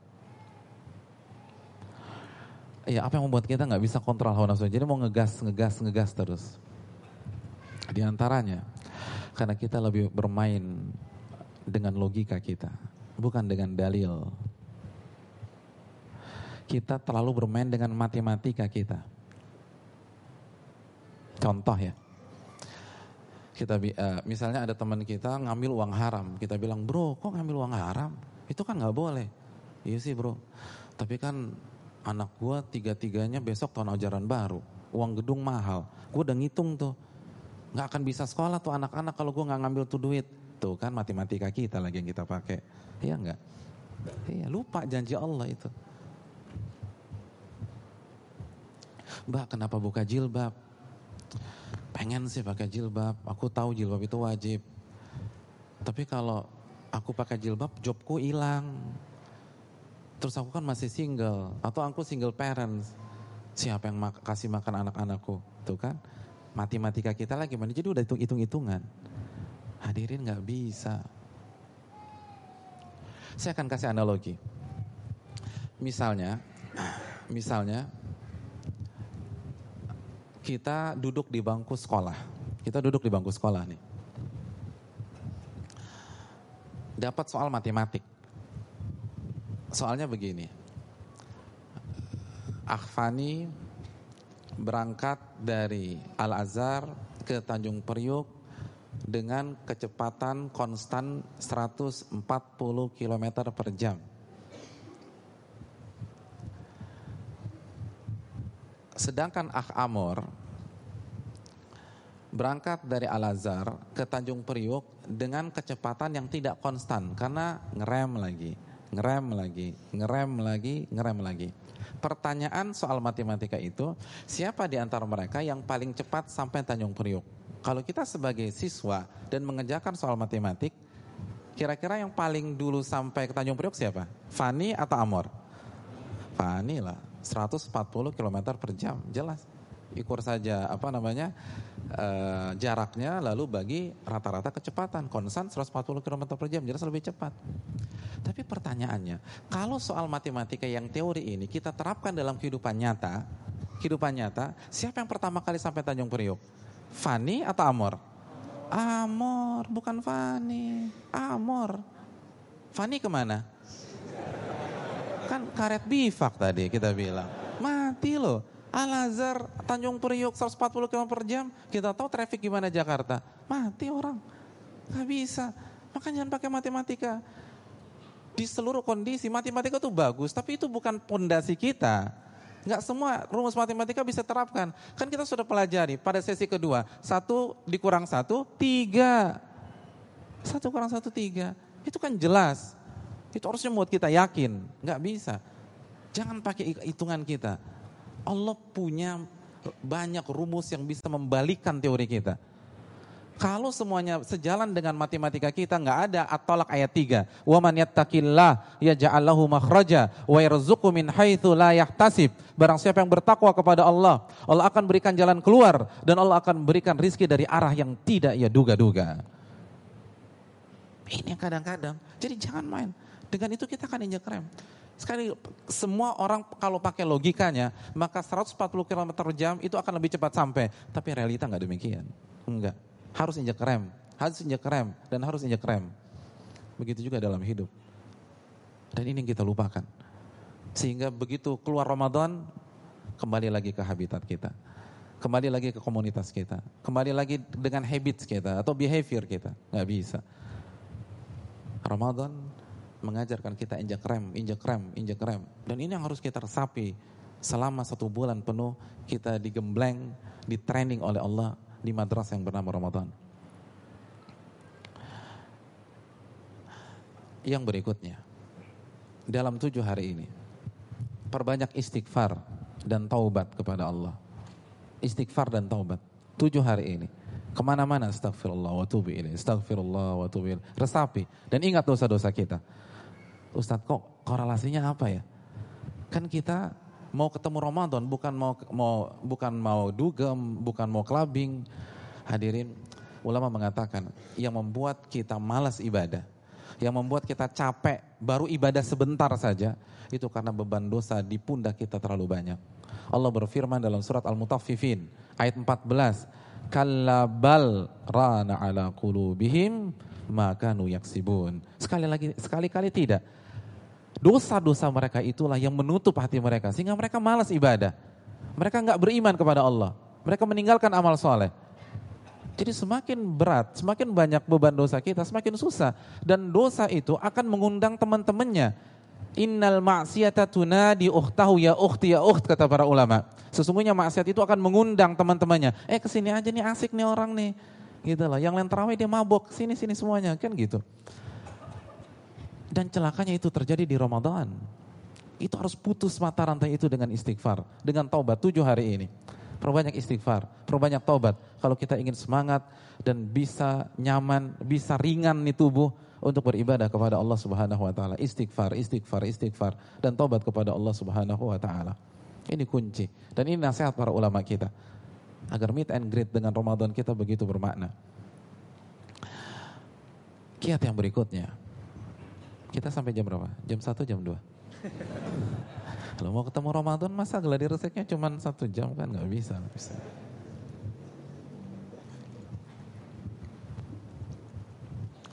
Speaker 4: Iya, apa yang membuat kita nggak bisa kontrol hawa nafsu? Jadi mau ngegas, ngegas, ngegas terus. Di antaranya, karena kita lebih bermain dengan logika kita, bukan dengan dalil. Kita terlalu bermain dengan matematika kita. Contoh ya, kita uh, misalnya ada teman kita ngambil uang haram, kita bilang bro, kok ngambil uang haram? Itu kan nggak boleh. Iya sih bro. Tapi kan anak gua tiga-tiganya besok tahun ajaran baru, uang gedung mahal. Gua udah ngitung tuh, nggak akan bisa sekolah tuh anak-anak kalau gua nggak ngambil tuh duit. Tuh kan matematika kita lagi yang kita pakai. Iya nggak? Iya lupa janji Allah itu. Mbak kenapa buka jilbab? Pengen sih pakai jilbab, aku tahu jilbab itu wajib. Tapi kalau aku pakai jilbab, jobku hilang. Terus aku kan masih single, atau aku single parents. Siapa yang mak kasih makan anak-anakku? Tuh kan, matematika kita lagi mana? Jadi udah hitung-hitungan. Hadirin nggak bisa. Saya akan kasih analogi. Misalnya, misalnya kita duduk di bangku sekolah. Kita duduk di bangku sekolah nih. Dapat soal matematik. Soalnya begini. Akhfani berangkat dari Al-Azhar ke Tanjung Priuk dengan kecepatan konstan 140 km per jam. Sedangkan Akh Amor berangkat dari Al-Azhar ke Tanjung Priuk dengan kecepatan yang tidak konstan karena ngerem lagi, ngerem lagi, ngerem lagi, ngerem lagi. Pertanyaan soal matematika itu, siapa di antara mereka yang paling cepat sampai Tanjung Priuk? Kalau kita sebagai siswa dan mengerjakan soal matematik, kira-kira yang paling dulu sampai ke Tanjung Priuk siapa? Fani atau Amor? Fani lah. 140 km per jam, jelas. Ikur saja apa namanya e, jaraknya lalu bagi rata-rata kecepatan konstan 140 km per jam jelas lebih cepat. Tapi pertanyaannya, kalau soal matematika yang teori ini kita terapkan dalam kehidupan nyata, kehidupan nyata, siapa yang pertama kali sampai Tanjung Priok? Fani atau Amor? Amor, bukan Fani. Amor. Fani ke mana? Kan karet bifak tadi kita bilang. Mati loh. Al-Azhar, Tanjung Priok 140 km per jam, kita tahu traffic gimana Jakarta. Mati orang. Gak bisa. Makanya jangan pakai matematika. Di seluruh kondisi, matematika itu bagus, tapi itu bukan pondasi kita. Nggak semua rumus matematika bisa terapkan. Kan kita sudah pelajari pada sesi kedua. Satu dikurang satu, tiga. Satu kurang satu, tiga. Itu kan jelas. Itu harusnya membuat kita yakin. Nggak bisa. Jangan pakai hitungan kita. Allah punya banyak rumus yang bisa membalikan teori kita. Kalau semuanya sejalan dengan matematika kita nggak ada at-talaq ayat 3. Wa man yattaqillah yaj'al lahu makhraja wa yarzuqhu min haitsu la. Barang siapa yang bertakwa kepada Allah, Allah akan berikan jalan keluar dan Allah akan berikan rizki dari arah yang tidak ia duga-duga. Ini kadang-kadang. Jadi jangan main. Dengan itu kita akan injak rem. Sekali semua orang kalau pakai logikanya, maka 140 km per jam itu akan lebih cepat sampai. Tapi realita nggak demikian. Enggak. Harus injak rem, harus injak rem, dan harus injak rem. Begitu juga dalam hidup. Dan ini yang kita lupakan. Sehingga begitu keluar Ramadan, kembali lagi ke habitat kita. Kembali lagi ke komunitas kita. Kembali lagi dengan habits kita atau behavior kita. Nggak bisa. Ramadan mengajarkan kita injak rem, injak rem, injak rem. Dan ini yang harus kita resapi selama satu bulan penuh kita digembleng, di training oleh Allah di madrasah yang bernama Ramadan. Yang berikutnya, dalam tujuh hari ini, perbanyak istighfar dan taubat kepada Allah. Istighfar dan taubat, tujuh hari ini. Ke mana-mana astagfirullah wa tubi ilaih, astagfirullah wa tubi Resapi dan ingat dosa-dosa kita. Ustadz kok korelasinya apa ya? Kan kita mau ketemu Ramadan bukan mau mau bukan mau dugem, bukan mau clubbing. Hadirin, ulama mengatakan yang membuat kita malas ibadah, yang membuat kita capek baru ibadah sebentar saja itu karena beban dosa di pundak kita terlalu banyak. Allah berfirman dalam surat Al-Mutaffifin ayat 14, "Kallabal rana ala qulubihim maka nu yaksibun." Sekali lagi sekali-kali tidak Dosa-dosa mereka itulah yang menutup hati mereka sehingga mereka malas ibadah. Mereka nggak beriman kepada Allah. Mereka meninggalkan amal soleh. Jadi semakin berat, semakin banyak beban dosa kita, semakin susah. Dan dosa itu akan mengundang teman-temannya. Innal ma'siyata tunadi ukhtahu ya ukhti ya ukht kata para ulama. Sesungguhnya maksiat itu akan mengundang teman-temannya. Eh ke sini aja nih asik nih orang nih. Gitu lah. Yang lain terawih dia mabok. Sini sini semuanya kan gitu. Dan celakanya itu terjadi di Ramadan. Itu harus putus mata rantai itu dengan istighfar. Dengan taubat tujuh hari ini. Perbanyak istighfar, perbanyak taubat. Kalau kita ingin semangat dan bisa nyaman, bisa ringan nih tubuh untuk beribadah kepada Allah Subhanahu wa taala. Istighfar, istighfar, istighfar dan taubat kepada Allah Subhanahu wa taala. Ini kunci dan ini nasihat para ulama kita. Agar meet and greet dengan Ramadan kita begitu bermakna. Kiat yang berikutnya, kita sampai jam berapa? Jam 1, jam 2? Kalau mau ketemu Ramadan masa geladi reseknya cuma satu jam kan nggak bisa, gak bisa.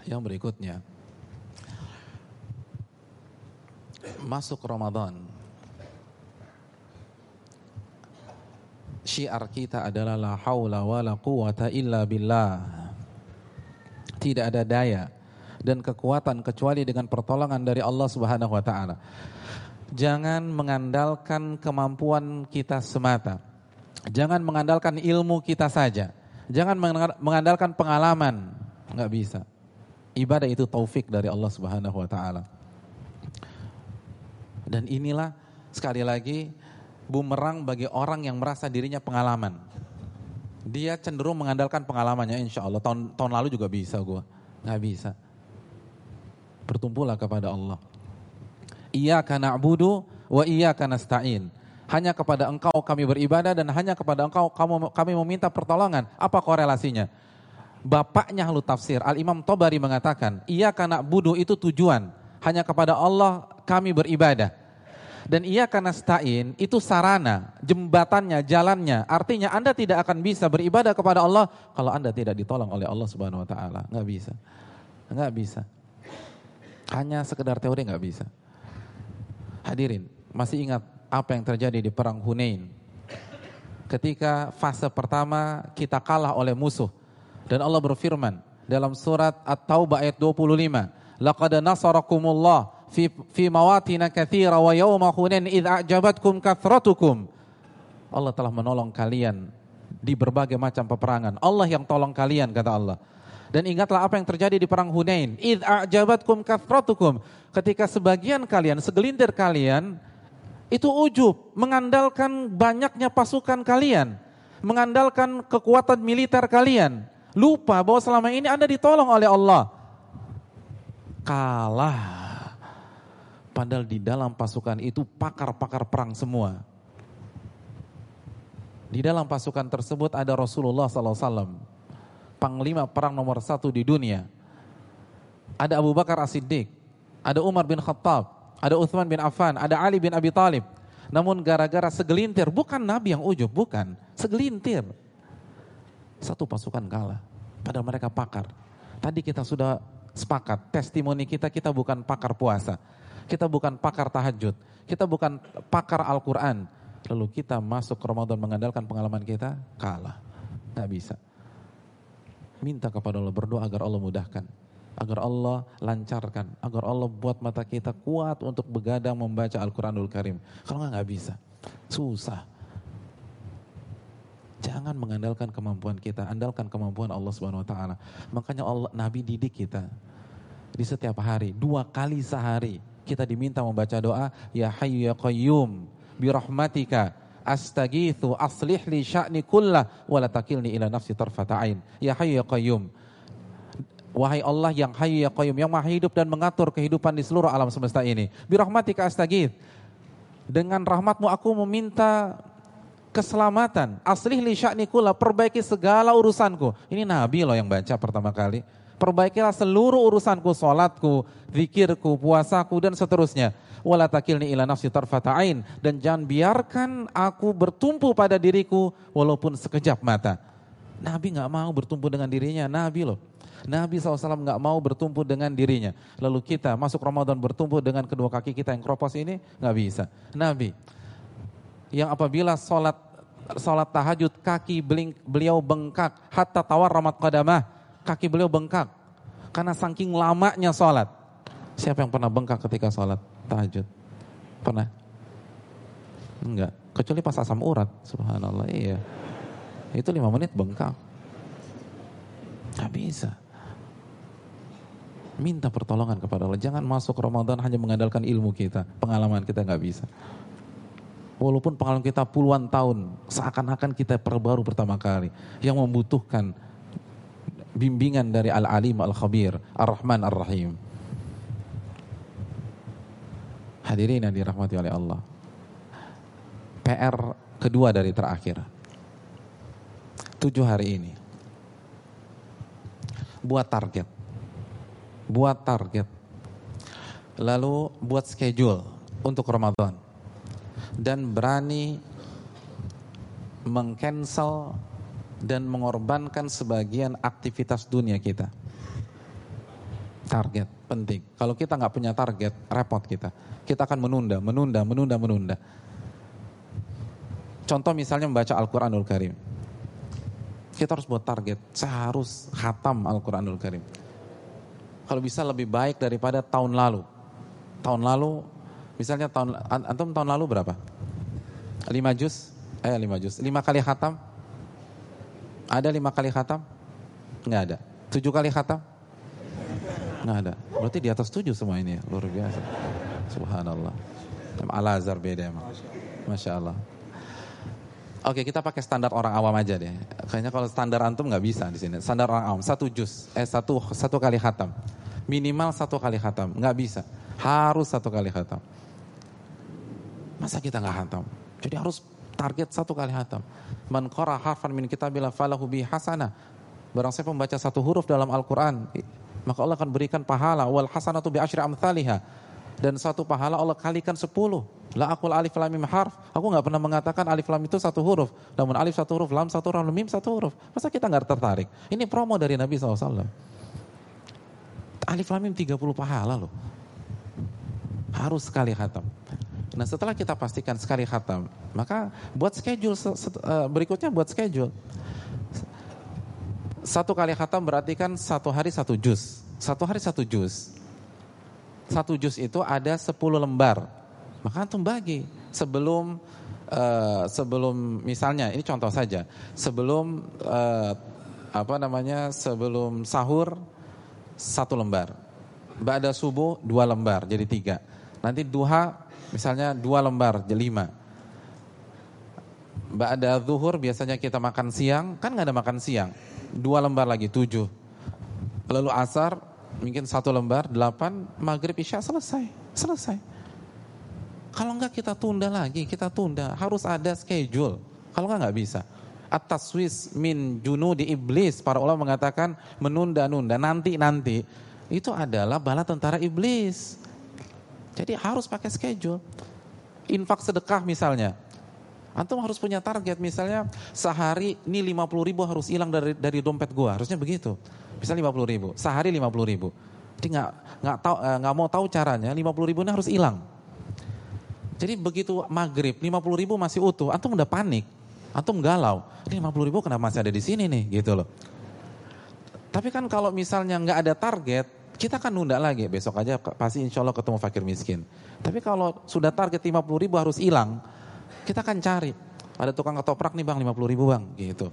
Speaker 4: Yang berikutnya masuk Ramadan. Syiar kita adalah la haula wala quwata illa billah. Tidak ada daya dan kekuatan kecuali dengan pertolongan dari Allah Subhanahu wa taala. Jangan mengandalkan kemampuan kita semata. Jangan mengandalkan ilmu kita saja. Jangan mengandalkan pengalaman. Enggak bisa. Ibadah itu taufik dari Allah Subhanahu wa taala. Dan inilah sekali lagi bumerang bagi orang yang merasa dirinya pengalaman. Dia cenderung mengandalkan pengalamannya insya Allah. Tahun, tahun lalu juga bisa gue. Nggak bisa. Bertumpulah kepada Allah. Iyyaka na'budu wa iyyaka nasta'in. Hanya kepada engkau kami beribadah dan hanya kepada engkau kami meminta pertolongan. Apa korelasinya? Bapaknya halu tafsir, Al-Imam Tobari mengatakan, Iya karena budu itu tujuan. Hanya kepada Allah kami beribadah. Dan iya karena stain itu sarana, jembatannya, jalannya. Artinya Anda tidak akan bisa beribadah kepada Allah kalau Anda tidak ditolong oleh Allah Subhanahu wa taala. Enggak bisa. Enggak bisa. Hanya sekedar teori nggak bisa. Hadirin, masih ingat apa yang terjadi di perang Hunain? ketika fase pertama kita kalah oleh musuh. Dan Allah berfirman dalam surat At-Taubah ayat 25. Laqad nasarakumullah fi, fi mawatina kathira wa yawma hunain idh a'jabatkum kathratukum. Allah telah menolong kalian di berbagai macam peperangan. Allah yang tolong kalian kata Allah. Dan ingatlah apa yang terjadi di perang Hunain. Idh a'jabatkum kathratukum. Ketika sebagian kalian, segelintir kalian itu ujub, mengandalkan banyaknya pasukan kalian, mengandalkan kekuatan militer kalian. Lupa bahwa selama ini Anda ditolong oleh Allah. Kalah. Padahal di dalam pasukan itu pakar-pakar perang semua. Di dalam pasukan tersebut ada Rasulullah SAW. Panglima perang nomor satu di dunia. Ada Abu Bakar As-Siddiq. Ada Umar bin Khattab ada Uthman bin Affan, ada Ali bin Abi Talib. Namun gara-gara segelintir, bukan Nabi yang ujub, bukan. Segelintir. Satu pasukan kalah. Padahal mereka pakar. Tadi kita sudah sepakat, testimoni kita, kita bukan pakar puasa. Kita bukan pakar tahajud. Kita bukan pakar Al-Quran. Lalu kita masuk ke Ramadan mengandalkan pengalaman kita, kalah. Gak bisa. Minta kepada Allah, berdoa agar Allah mudahkan agar Allah lancarkan, agar Allah buat mata kita kuat untuk begadang membaca Al-Quranul Karim. Kalau nggak nggak bisa, susah. Jangan mengandalkan kemampuan kita, andalkan kemampuan Allah Subhanahu Wa Taala. Makanya Allah Nabi didik kita di setiap hari, dua kali sehari kita diminta membaca doa Ya Hayyu Ya Qayyum birahmatika astagithu aslih li sya'ni kullah wala takilni ila nafsi tarfata'ain. Ya Hayyu Ya Qayyum Wahai Allah yang hayu ya qayyum, yang maha hidup dan mengatur kehidupan di seluruh alam semesta ini. Birahmatika astagith. Dengan rahmatmu aku meminta keselamatan. Aslih li sya'nikula, perbaiki segala urusanku. Ini Nabi loh yang baca pertama kali. Perbaikilah seluruh urusanku, solatku, zikirku, puasaku, dan seterusnya. Wala takilni ila nafsi tarfata'ain. Dan jangan biarkan aku bertumpu pada diriku walaupun sekejap mata. Nabi nggak mau bertumpu dengan dirinya, Nabi loh. Nabi SAW nggak mau bertumpu dengan dirinya. Lalu kita masuk Ramadan bertumpu dengan kedua kaki kita yang kropos ini nggak bisa. Nabi yang apabila sholat sholat tahajud kaki beliau bengkak hatta tawar ramat qadamah kaki beliau bengkak karena saking lamanya sholat. Siapa yang pernah bengkak ketika sholat tahajud? Pernah? Enggak. Kecuali pas asam urat. Subhanallah. Iya. Itu lima menit bengkak. Gak bisa. Minta pertolongan kepada Allah. Jangan masuk Ramadan hanya mengandalkan ilmu kita. Pengalaman kita nggak bisa. Walaupun pengalaman kita puluhan tahun. Seakan-akan kita perbaru pertama kali. Yang membutuhkan bimbingan dari Al-Alim Al-Khabir. Ar-Rahman Ar-Rahim. Hadirin yang dirahmati oleh Allah. PR kedua dari terakhir. Tujuh hari ini. Buat target buat target, lalu buat schedule untuk Ramadan dan berani mengcancel dan mengorbankan sebagian aktivitas dunia kita. Target penting. Kalau kita nggak punya target, repot kita. Kita akan menunda, menunda, menunda, menunda. Contoh misalnya membaca Al-Quranul Karim. Kita harus buat target. Saya harus khatam Al-Quranul Karim kalau bisa lebih baik daripada tahun lalu. Tahun lalu, misalnya tahun antum tahun lalu berapa? Lima juz? Eh lima juz. Lima kali khatam? Ada lima kali khatam? Enggak ada. Tujuh kali khatam? Enggak ada. Berarti di atas tujuh semua ini ya. Luar biasa. Subhanallah. Al-Azhar beda emang. Masya Allah. Oke, kita pakai standar orang awam aja deh. Kayaknya kalau standar antum nggak bisa di sini. Standar orang awam satu juz, eh satu satu kali khatam. Minimal satu kali khatam, nggak bisa. Harus satu kali khatam. Masa kita nggak khatam? Jadi harus target satu kali khatam. Man qara harfan min kitabillah falahu bi hasanah. Barang siapa membaca satu huruf dalam Al-Quran, maka Allah akan berikan pahala. Wal hasanatu bi asyri amthaliha dan satu pahala Allah kalikan sepuluh. La akul alif lam mim harf. Aku nggak pernah mengatakan alif lam itu satu huruf. Namun alif satu huruf, lam satu huruf, mim satu huruf. Masa kita nggak tertarik? Ini promo dari Nabi SAW. Alif lam mim 30 pahala loh. Harus sekali khatam. Nah setelah kita pastikan sekali khatam, maka buat schedule uh, berikutnya buat schedule. Satu kali khatam berarti kan satu hari satu juz. Satu hari satu juz. Satu juz itu ada sepuluh lembar. Maka antum bagi sebelum uh, sebelum misalnya ini contoh saja sebelum uh, apa namanya sebelum sahur satu lembar. Ba'da subuh dua lembar jadi tiga. Nanti duha Misalnya dua lembar, lima. Ba'da zuhur biasanya kita makan siang, kan nggak ada makan siang. Dua lembar lagi, tujuh. Lalu asar, mungkin satu lembar, delapan. Maghrib, isya, selesai. Selesai. Kalau nggak kita tunda lagi, kita tunda. Harus ada schedule. Kalau nggak nggak bisa. Atas Swiss min junu di iblis. Para ulama mengatakan menunda-nunda, nanti-nanti. Itu adalah bala tentara iblis. Jadi harus pakai schedule. Infak sedekah misalnya. Antum harus punya target misalnya sehari ini 50 ribu harus hilang dari dari dompet gua harusnya begitu. Misalnya 50 ribu, sehari 50 ribu. Jadi nggak nggak tahu eh, nggak mau tahu caranya 50 ribu ini harus hilang. Jadi begitu maghrib 50 ribu masih utuh, antum udah panik, antum galau. Ini 50 ribu kenapa masih ada di sini nih gitu loh. Tapi kan kalau misalnya nggak ada target, kita kan nunda lagi besok aja pasti insya Allah ketemu fakir miskin. Tapi kalau sudah target 50 ribu harus hilang, kita kan cari. Ada tukang ketoprak nih bang 50 ribu bang gitu.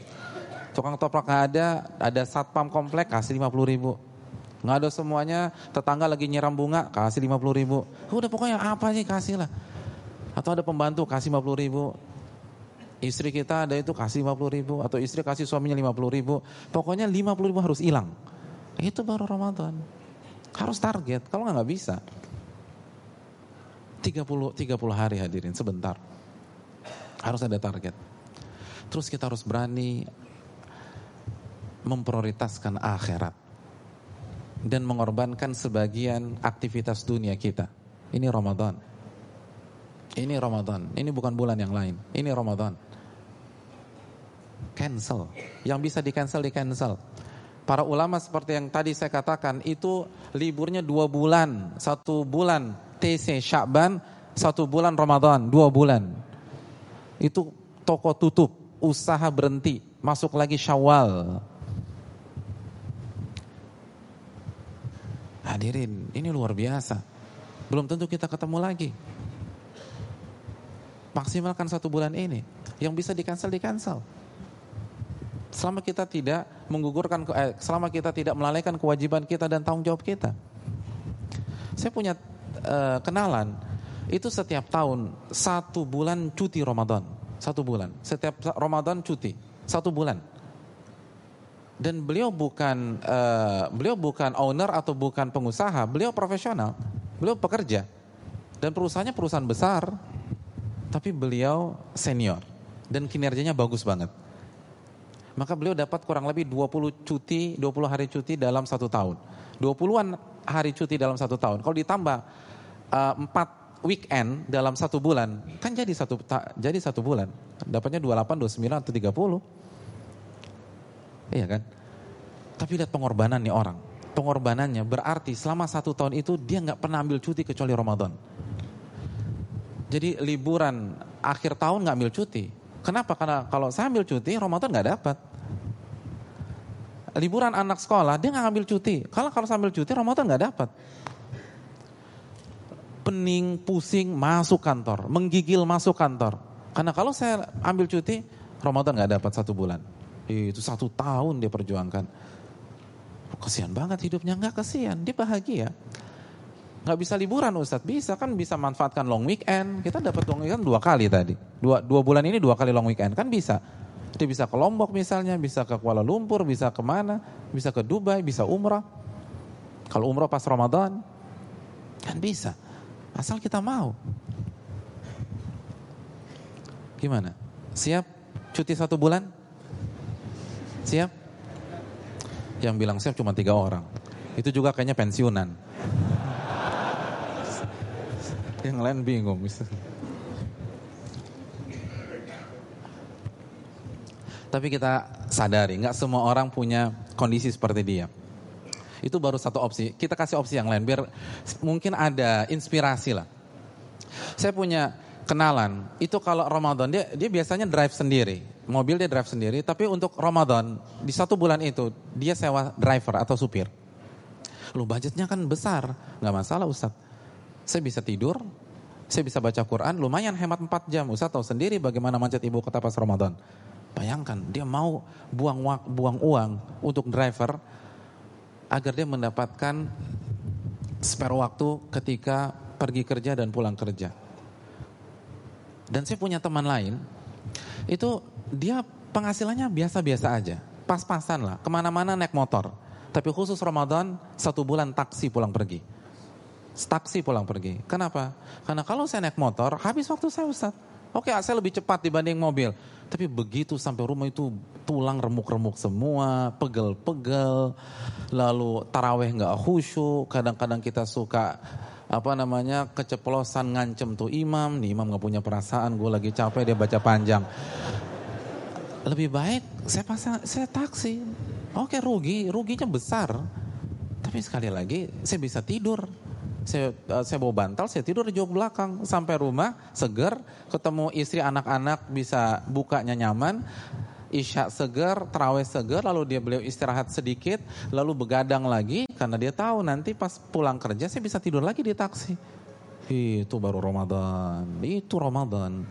Speaker 4: Tukang ketoprak nggak ada, ada satpam komplek kasih 50 ribu. Nggak ada semuanya, tetangga lagi nyiram bunga kasih 50 ribu. Udah pokoknya apa sih kasih lah. Atau ada pembantu kasih 50 ribu. Istri kita ada itu kasih 50 ribu. Atau istri kasih suaminya 50 ribu. Pokoknya 50 ribu harus hilang. Itu baru Ramadan. Harus target, kalau nggak bisa. 30 30 hari hadirin sebentar. Harus ada target. Terus kita harus berani memprioritaskan akhirat dan mengorbankan sebagian aktivitas dunia kita. Ini Ramadan. Ini Ramadan. Ini bukan bulan yang lain. Ini Ramadan. Cancel. Yang bisa di cancel di cancel. Para ulama seperti yang tadi saya katakan itu liburnya dua bulan, satu bulan TC Syakban, satu bulan Ramadan, dua bulan. Itu toko tutup, usaha berhenti, masuk lagi Syawal. Hadirin, ini luar biasa. Belum tentu kita ketemu lagi. Maksimalkan satu bulan ini. Yang bisa di-cancel, di-cancel. Selama kita tidak menggugurkan, eh, selama kita tidak melalaikan kewajiban kita dan tanggung jawab kita. Saya punya eh, kenalan, itu setiap tahun satu bulan cuti Ramadan, satu bulan. Setiap Ramadan cuti, satu bulan. Dan beliau bukan uh, beliau bukan owner atau bukan pengusaha, beliau profesional, beliau pekerja. Dan perusahaannya perusahaan besar, tapi beliau senior. Dan kinerjanya bagus banget maka beliau dapat kurang lebih 20 cuti, 20 hari cuti dalam satu tahun. 20-an hari cuti dalam satu tahun. Kalau ditambah uh, 4 weekend dalam satu bulan, kan jadi satu jadi satu bulan. Dapatnya 28, 29 atau 30. Iya kan? Tapi lihat pengorbanan nih orang. Pengorbanannya berarti selama satu tahun itu dia nggak pernah ambil cuti kecuali Ramadan. Jadi liburan akhir tahun nggak ambil cuti, Kenapa? Karena kalau saya ambil cuti, Ramadan nggak dapat. Liburan anak sekolah, dia nggak ambil cuti. Kalau kalau saya ambil cuti, Ramadan nggak dapat. Pening, pusing, masuk kantor, menggigil masuk kantor. Karena kalau saya ambil cuti, Ramadan nggak dapat satu bulan. Itu satu tahun dia perjuangkan. Kesian banget hidupnya, nggak kesian, dia bahagia. Nggak bisa liburan Ustadz, bisa kan bisa manfaatkan long weekend. Kita dapat long weekend dua kali tadi. Dua, dua bulan ini dua kali long weekend, kan bisa. Dia bisa ke Lombok misalnya, bisa ke Kuala Lumpur, bisa ke mana, bisa ke Dubai, bisa umrah. Kalau umrah pas Ramadan, kan bisa. Asal kita mau. Gimana? Siap cuti satu bulan? Siap? Yang bilang siap cuma tiga orang. Itu juga kayaknya pensiunan. Yang lain bingung. Tapi kita sadari, nggak semua orang punya kondisi seperti dia. Itu baru satu opsi. Kita kasih opsi yang lain biar mungkin ada inspirasi lah. Saya punya kenalan, itu kalau Ramadan dia dia biasanya drive sendiri. Mobil dia drive sendiri, tapi untuk Ramadan di satu bulan itu dia sewa driver atau supir. Lu budgetnya kan besar, nggak masalah Ustadz. Saya bisa tidur, saya bisa baca Quran, lumayan hemat 4 jam. Ustadz tahu sendiri bagaimana macet ibu kota pas Ramadan. Bayangkan, dia mau buang buang uang untuk driver agar dia mendapatkan spare waktu ketika pergi kerja dan pulang kerja. Dan saya punya teman lain, itu dia penghasilannya biasa-biasa aja, pas-pasan lah, ke mana-mana naik motor. Tapi khusus Ramadan, satu bulan taksi pulang pergi. Taksi pulang pergi. Kenapa? Karena kalau saya naik motor, habis waktu saya Ustaz. Oke, saya lebih cepat dibanding mobil. Tapi begitu sampai rumah itu tulang remuk-remuk semua, pegel-pegel, lalu taraweh nggak khusyuk, kadang-kadang kita suka apa namanya keceplosan ngancem tuh imam, nih imam nggak punya perasaan, gue lagi capek dia baca panjang. Lebih baik saya pasang, saya taksi. Oke rugi, ruginya besar. Tapi sekali lagi saya bisa tidur saya, uh, saya bawa bantal, saya tidur di jok belakang sampai rumah seger, ketemu istri anak-anak bisa bukanya nyaman, isya seger, terawih seger, lalu dia beliau istirahat sedikit, lalu begadang lagi karena dia tahu nanti pas pulang kerja saya bisa tidur lagi di taksi. Itu baru Ramadan, itu Ramadan.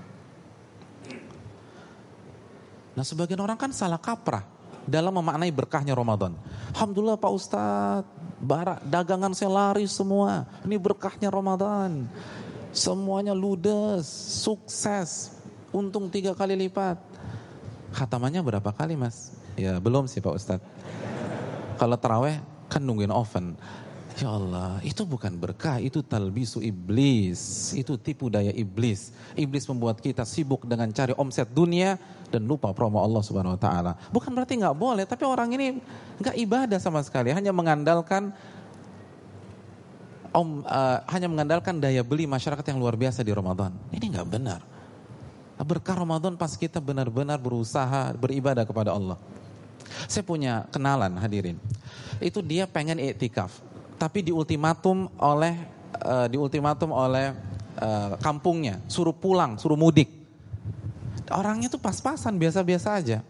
Speaker 4: Nah sebagian orang kan salah kaprah dalam memaknai berkahnya Ramadan. Alhamdulillah Pak Ustadz, barak dagangan saya lari semua. Ini berkahnya Ramadan. Semuanya ludes, sukses, untung tiga kali lipat. Khatamannya berapa kali mas? Ya belum sih Pak Ustadz. Kalau terawih kan nungguin oven. Ya Allah, itu bukan berkah, itu talbisu iblis. Itu tipu daya iblis. Iblis membuat kita sibuk dengan cari omset dunia dan lupa promo Allah Subhanahu wa taala. Bukan berarti nggak boleh, tapi orang ini nggak ibadah sama sekali, hanya mengandalkan om uh, hanya mengandalkan daya beli masyarakat yang luar biasa di Ramadan. Ini nggak benar. Berkah Ramadan pas kita benar-benar berusaha beribadah kepada Allah. Saya punya kenalan hadirin. Itu dia pengen iktikaf tapi diultimatum oleh uh, diultimatum oleh uh, kampungnya, suruh pulang, suruh mudik. Orangnya tuh pas-pasan, biasa-biasa aja.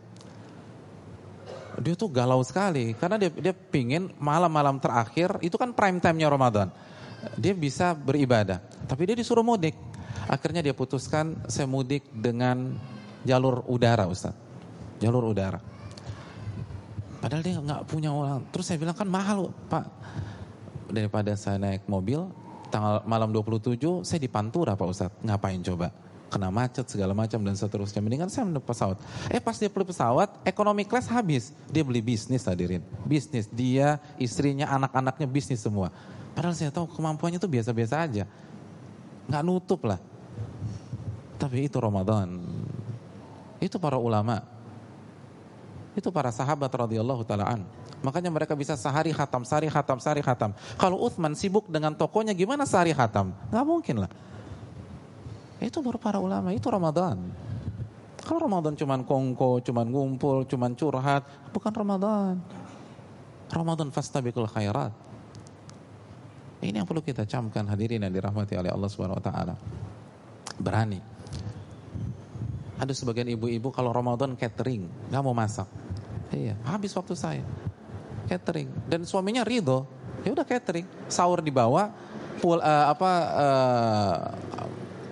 Speaker 4: Dia tuh galau sekali karena dia dia pingin malam-malam terakhir itu kan prime time-nya Ramadan. Dia bisa beribadah, tapi dia disuruh mudik. Akhirnya dia putuskan saya mudik dengan jalur udara, Ustaz. Jalur udara. Padahal dia nggak punya uang. Terus saya bilang kan mahal, Pak daripada saya naik mobil tanggal malam 27 saya di Pantura Pak Ustadz. Ngapain coba? Kena macet segala macam dan seterusnya. Mendingan saya naik pesawat. Eh pas dia beli pesawat, ekonomi kelas habis. Dia beli bisnis hadirin. Bisnis. Dia, istrinya, anak-anaknya bisnis semua. Padahal saya tahu kemampuannya itu biasa-biasa aja. Nggak nutup lah. Tapi itu Ramadan. Itu para ulama. Itu para sahabat radhiyallahu taalaan. Makanya mereka bisa sehari khatam, sehari khatam, sehari khatam. Kalau Uthman sibuk dengan tokonya gimana sehari khatam? Gak mungkin lah. Itu baru para ulama, itu Ramadan. Kalau Ramadan cuman kongko, cuman ngumpul, cuman curhat, bukan Ramadan. Ramadan fastabiqul khairat. Ini yang perlu kita camkan hadirin yang dirahmati oleh Allah Subhanahu wa taala. Berani. Ada sebagian ibu-ibu kalau Ramadan catering, nggak mau masak. Iya, habis waktu saya catering. Dan suaminya ridho. Ya udah catering. Sahur dibawa pul uh, apa uh,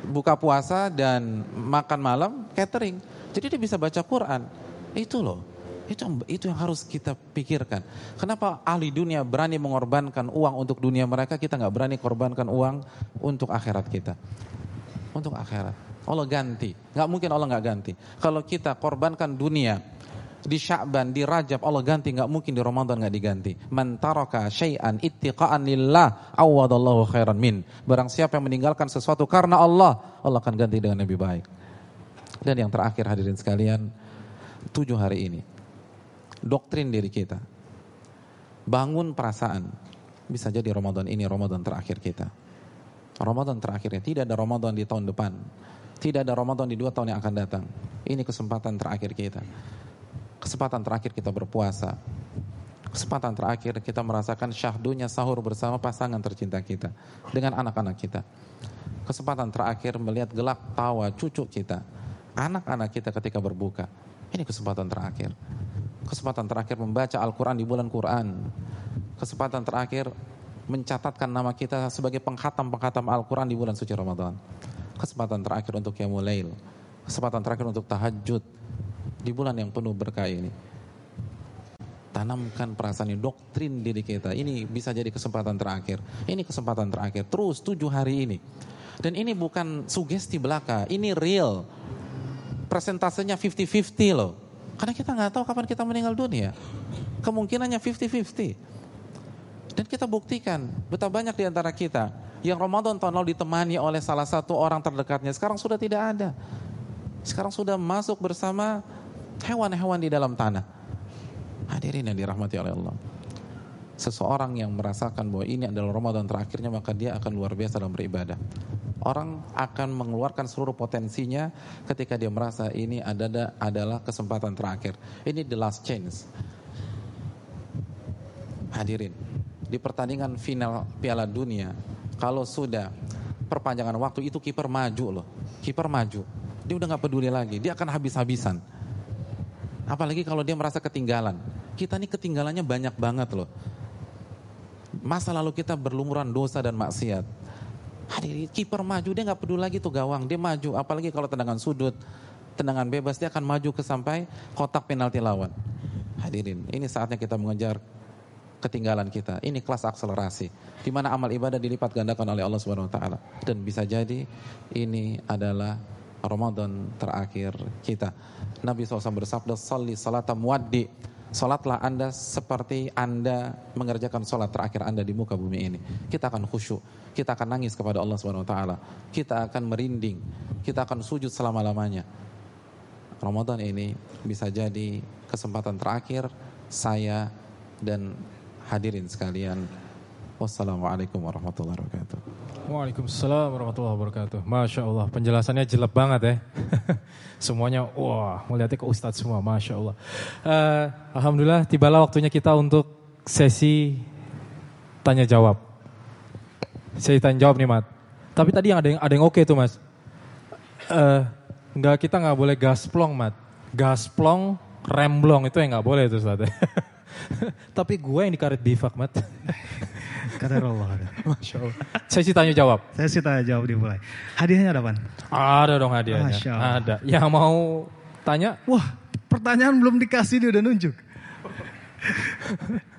Speaker 4: buka puasa dan makan malam catering. Jadi dia bisa baca Quran. Itu loh. Itu itu yang harus kita pikirkan. Kenapa ahli dunia berani mengorbankan uang untuk dunia mereka kita nggak berani korbankan uang untuk akhirat kita? Untuk akhirat. Allah ganti. Nggak mungkin Allah nggak ganti. Kalau kita korbankan dunia di Sya'ban, di Rajab Allah ganti nggak mungkin di Ramadan nggak diganti. Man syai'an ittiqa'an lillah awadallahu khairan min. Barang siapa yang meninggalkan sesuatu karena Allah, Allah akan ganti dengan lebih baik. Dan yang terakhir hadirin sekalian, tujuh hari ini doktrin diri kita. Bangun perasaan. Bisa jadi Ramadan ini Ramadan terakhir kita. Ramadan terakhirnya tidak ada Ramadan di tahun depan. Tidak ada Ramadan di dua tahun yang akan datang. Ini kesempatan terakhir kita. Kesempatan terakhir kita berpuasa. Kesempatan terakhir kita merasakan syahdunya sahur bersama pasangan tercinta kita. Dengan anak-anak kita. Kesempatan terakhir melihat gelak tawa cucu kita, anak-anak kita ketika berbuka. Ini kesempatan terakhir. Kesempatan terakhir membaca Al-Quran di bulan Quran. Kesempatan terakhir mencatatkan nama kita sebagai penghatam-penghatam Al-Quran di bulan suci Ramadan. Kesempatan terakhir untuk Qiyamul Lail. Kesempatan terakhir untuk tahajud di bulan yang penuh berkah ini. Tanamkan perasaan ini, doktrin diri kita. Ini bisa jadi kesempatan terakhir. Ini kesempatan terakhir. Terus tujuh hari ini. Dan ini bukan sugesti belaka, ini real. Presentasenya 50-50 loh. Karena kita nggak tahu kapan kita meninggal dunia. Kemungkinannya 50-50. Dan kita buktikan betapa banyak di antara kita yang Ramadan tahun lalu ditemani oleh salah satu orang terdekatnya sekarang sudah tidak ada. Sekarang sudah masuk bersama hewan-hewan di dalam tanah. Hadirin yang dirahmati oleh Allah seseorang yang merasakan bahwa ini adalah Ramadan terakhirnya maka dia akan luar biasa dalam beribadah. Orang akan mengeluarkan seluruh potensinya ketika dia merasa ini ada adalah kesempatan terakhir. Ini the last chance. Hadirin, di pertandingan final Piala Dunia, kalau sudah perpanjangan waktu itu kiper maju loh. Kiper maju. Dia udah nggak peduli lagi, dia akan habis-habisan. Apalagi kalau dia merasa ketinggalan. Kita ini ketinggalannya banyak banget loh. Masa lalu kita berlumuran dosa dan maksiat. Hadirin, kiper maju dia nggak peduli lagi tuh gawang, dia maju. Apalagi kalau tendangan sudut, tendangan bebas dia akan maju ke sampai kotak penalti lawan. Hadirin, ini saatnya kita mengejar ketinggalan kita. Ini kelas akselerasi di mana amal ibadah dilipat gandakan oleh Allah Subhanahu wa taala dan bisa jadi ini adalah Ramadan terakhir kita. Nabi SAW bersabda, "Salli salata muaddi." Salatlah Anda seperti Anda mengerjakan salat terakhir Anda di muka bumi ini. Kita akan khusyuk, kita akan nangis kepada Allah Subhanahu wa taala. Kita akan merinding, kita akan sujud selama-lamanya. Ramadan ini bisa jadi kesempatan terakhir saya dan hadirin sekalian. Wassalamualaikum warahmatullahi wabarakatuh.
Speaker 5: Waalaikumsalam warahmatullahi wabarakatuh. Masya Allah, penjelasannya jelek banget ya. Semuanya, wah, melihatnya ke Ustadz semua, Masya Allah. Uh, Alhamdulillah, tibalah waktunya kita untuk sesi tanya jawab. Sesi tanya jawab nih, Mat. Tapi tadi yang ada yang ada yang oke tuh, Mas. Uh, nggak kita nggak boleh gasplong, Mat. Gasplong, remblong itu yang nggak boleh itu, Ustadz. Tapi gue yang dikaret bifak, Mat.
Speaker 6: Kata Allah.
Speaker 5: Masya Allah. Saya sih tanya jawab.
Speaker 6: Saya sih tanya jawab dimulai. Hadiahnya ada, Pan?
Speaker 5: Ada dong hadiahnya.
Speaker 6: Masya Allah.
Speaker 5: Ada. Yang mau tanya?
Speaker 6: Wah, pertanyaan belum dikasih dia udah nunjuk.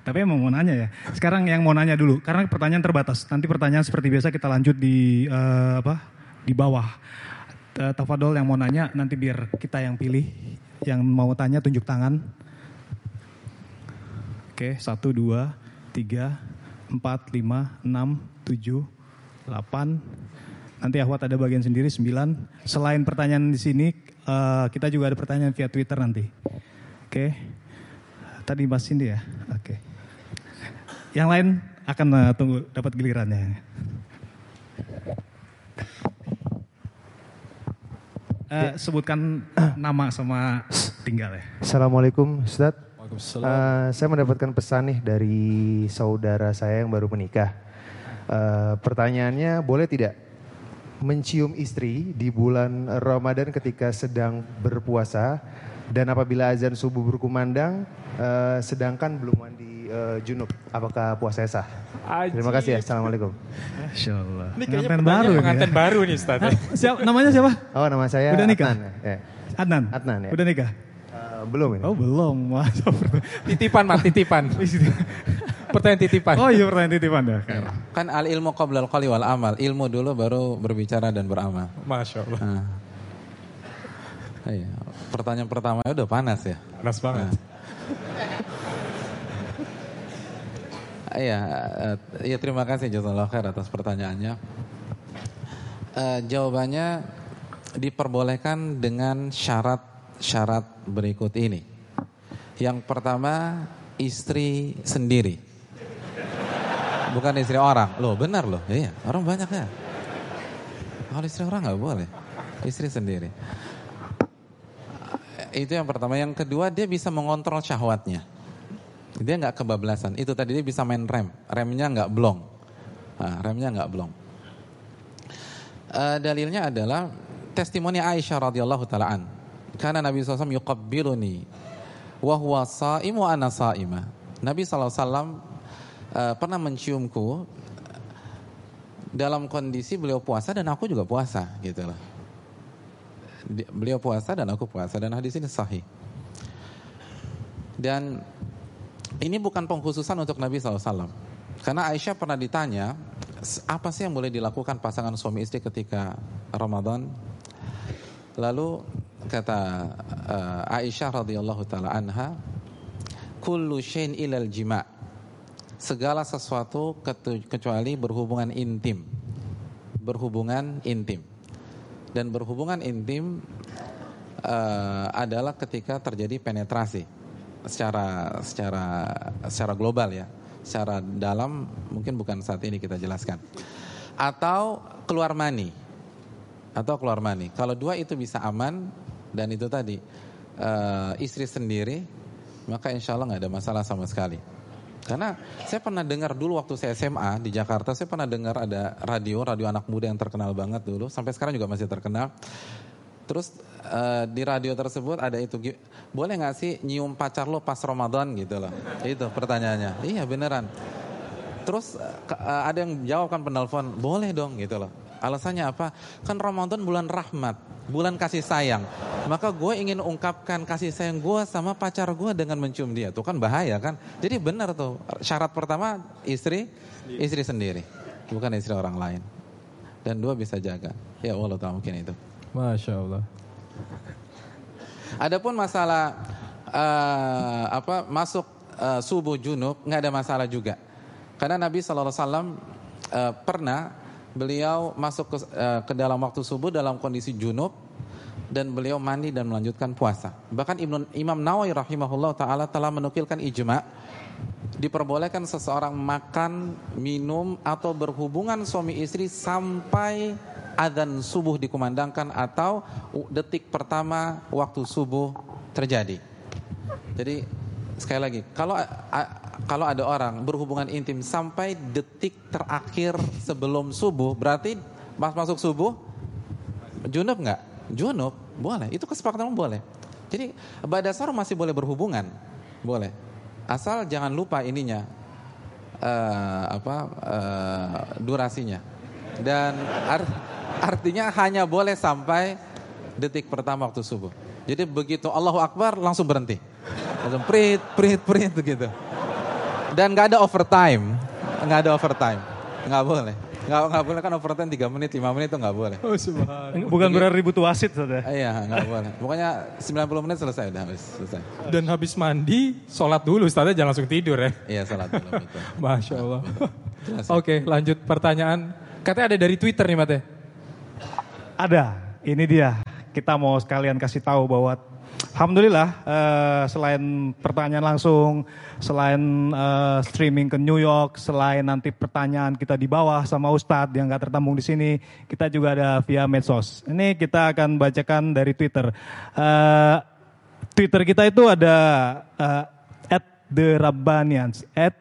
Speaker 6: Tapi emang mau nanya ya. Sekarang yang mau nanya dulu, karena pertanyaan terbatas. Nanti pertanyaan seperti biasa kita lanjut di uh, apa? Di bawah. Uh, Tafadol yang mau nanya, nanti biar kita yang pilih. Yang mau tanya tunjuk tangan. Oke, satu, dua, tiga, 4, 5, 6, 7, 8. Nanti Ahwat ada bagian sendiri 9. Selain pertanyaan di sini, uh, kita juga ada pertanyaan via Twitter nanti. Oke. Tadi Mas Cindy ya? Oke. Yang lain akan uh, tunggu dapat gilirannya. Uh, sebutkan nama sama tinggal ya.
Speaker 7: Assalamualaikum Ustadz. Uh, saya mendapatkan pesan nih dari saudara saya yang baru menikah. Uh, pertanyaannya, boleh tidak mencium istri di bulan Ramadan ketika sedang berpuasa dan apabila azan subuh berkumandang, uh, sedangkan belum mandi uh, junub, apakah puasa sah? Ajib. Terima kasih ya. Assalamualaikum.
Speaker 6: Masya Allah.
Speaker 5: Ini kayaknya baru pengantin ya? baru nih Ustaz.
Speaker 6: siapa, namanya siapa?
Speaker 7: Oh nama saya
Speaker 6: Udah nikah?
Speaker 7: Adnan. Ya.
Speaker 6: Adnan?
Speaker 7: Adnan ya.
Speaker 6: Udah nikah?
Speaker 7: Belum ini.
Speaker 6: Oh belum.
Speaker 5: titipan mat, titipan. pertanyaan titipan.
Speaker 6: Oh iya pertanyaan titipan dah.
Speaker 4: Kan al ilmu qoblal qali wal amal. Ilmu dulu baru berbicara dan beramal.
Speaker 5: Masya Allah. Nah.
Speaker 4: Iya. Pertanyaan pertama udah panas ya.
Speaker 5: Panas banget. Nah.
Speaker 4: Iya, ya terima kasih Jazakallah khair atas pertanyaannya. Uh, jawabannya diperbolehkan dengan syarat syarat berikut ini. Yang pertama, istri sendiri. Bukan istri orang. Loh benar loh. Iya, orang banyak ya. Kalau istri orang nggak boleh. Istri sendiri. Itu yang pertama. Yang kedua, dia bisa mengontrol syahwatnya. Dia nggak kebablasan. Itu tadi dia bisa main rem. Remnya nggak blong. Nah, remnya nggak blong. Uh, dalilnya adalah testimoni Aisyah radhiyallahu taalaan. Karena Nabi SAW yuqabbiluni wa huwa sa'im wa ana sa'imah. Nabi SAW uh, pernah menciumku dalam kondisi beliau puasa dan aku juga puasa gitu loh. Beliau puasa dan aku puasa dan hadis ini sahih. Dan ini bukan pengkhususan untuk Nabi SAW. Karena Aisyah pernah ditanya, apa sih yang boleh dilakukan pasangan suami istri ketika Ramadan? Lalu kata uh, Aisyah radhiyallahu taala anha, "Kullu syai'in ilal jima'." Segala sesuatu kecuali berhubungan intim. Berhubungan intim. Dan berhubungan intim uh, adalah ketika terjadi penetrasi secara secara secara global ya secara dalam mungkin bukan saat ini kita jelaskan. Atau keluar mani. Atau keluar mani. Kalau dua itu bisa aman dan itu tadi uh, istri sendiri, maka insya Allah nggak ada masalah sama sekali. Karena saya pernah dengar dulu waktu saya SMA di Jakarta, saya pernah dengar ada radio, radio anak muda yang terkenal banget dulu, sampai sekarang juga masih terkenal. Terus uh, di radio tersebut ada itu, boleh nggak sih nyium pacar lo pas Ramadan gitu loh? Itu pertanyaannya. Iya beneran. Terus uh, ada yang jawab kan penelpon, boleh dong gitu loh. Alasannya apa? Kan Ramadan bulan rahmat, bulan kasih sayang. Maka gue ingin ungkapkan kasih sayang gue sama pacar gue dengan mencium dia. Tuh kan bahaya kan? Jadi benar tuh. Syarat pertama istri, istri sendiri. Bukan istri orang lain. Dan dua bisa jaga. Ya Allah tahu mungkin itu.
Speaker 5: Masya Allah.
Speaker 4: Adapun masalah uh, apa masuk uh, subuh junub nggak ada masalah juga. Karena Nabi SAW uh, pernah beliau masuk ke, uh, ke dalam waktu subuh dalam kondisi junub dan beliau mandi dan melanjutkan puasa. Bahkan Ibnu Imam Nawawi rahimahullah taala telah menukilkan ijma diperbolehkan seseorang makan, minum atau berhubungan suami istri sampai adzan subuh dikumandangkan atau detik pertama waktu subuh terjadi. Jadi sekali lagi, kalau kalau ada orang berhubungan intim sampai detik terakhir sebelum subuh, berarti pas masuk subuh junub nggak? Junub boleh. Itu kesepakatan boleh. Jadi badasar masih boleh berhubungan, boleh. Asal jangan lupa ininya uh, apa uh, durasinya dan Artinya hanya boleh sampai detik pertama waktu subuh. Jadi begitu Allahu Akbar langsung berhenti. Langsung prit, prit, prit gitu. Dan gak ada overtime. Gak ada overtime. Gak boleh. Gak, gak boleh kan overtime 3 menit, 5 menit itu gak boleh.
Speaker 6: Oh Bukan berarti ribut wasit
Speaker 4: saudara. Iya gak boleh. Pokoknya 90 menit selesai udah habis. Selesai.
Speaker 5: Dan habis mandi, sholat dulu. Ustaznya jangan langsung tidur ya.
Speaker 4: Iya sholat dulu. Betul.
Speaker 5: Masya Allah. Oke lanjut pertanyaan. Katanya ada dari Twitter nih Mate.
Speaker 6: Ada, ini dia. Kita mau sekalian kasih tahu bahwa Alhamdulillah uh, selain pertanyaan langsung, selain uh, streaming ke New York, selain nanti pertanyaan kita di bawah sama Ustadz yang gak tertambung di sini, kita juga ada via medsos. Ini kita akan bacakan dari Twitter. Uh, Twitter kita itu ada uh, at the Rabbanians, at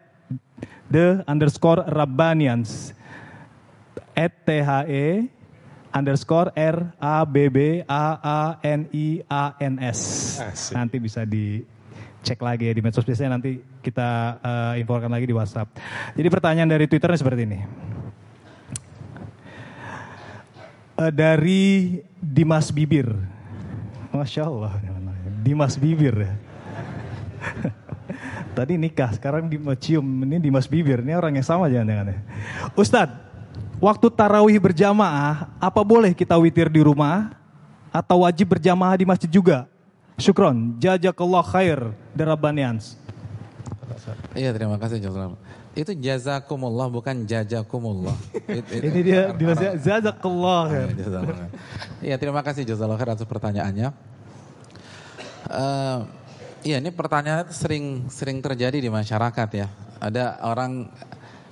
Speaker 6: the underscore Rabbanians, at T H E underscore R A B B A A N I A N S. Asik. Nanti bisa dicek lagi ya di medsos biasanya nanti kita uh, infokan lagi di WhatsApp. Jadi pertanyaan dari Twitternya seperti ini. Uh, dari Dimas Bibir. Masya Allah. Dimas Bibir ya. Tadi nikah, sekarang di cium. Ini Dimas Bibir. Ini orang yang sama jangan-jangan ya. Ustadz, Waktu tarawih berjamaah, apa boleh kita witir di rumah atau wajib berjamaah di masjid juga? Syukron, jazakallah khair, darabanians.
Speaker 4: Iya terima kasih Jazakallah. Itu jazakumullah bukan jazakumullah.
Speaker 6: Ini dia di masjid jazakallah khair.
Speaker 4: Iya terima kasih jazakallah khair atas pertanyaannya. Uh, iya ini pertanyaan sering sering terjadi di masyarakat ya. Ada orang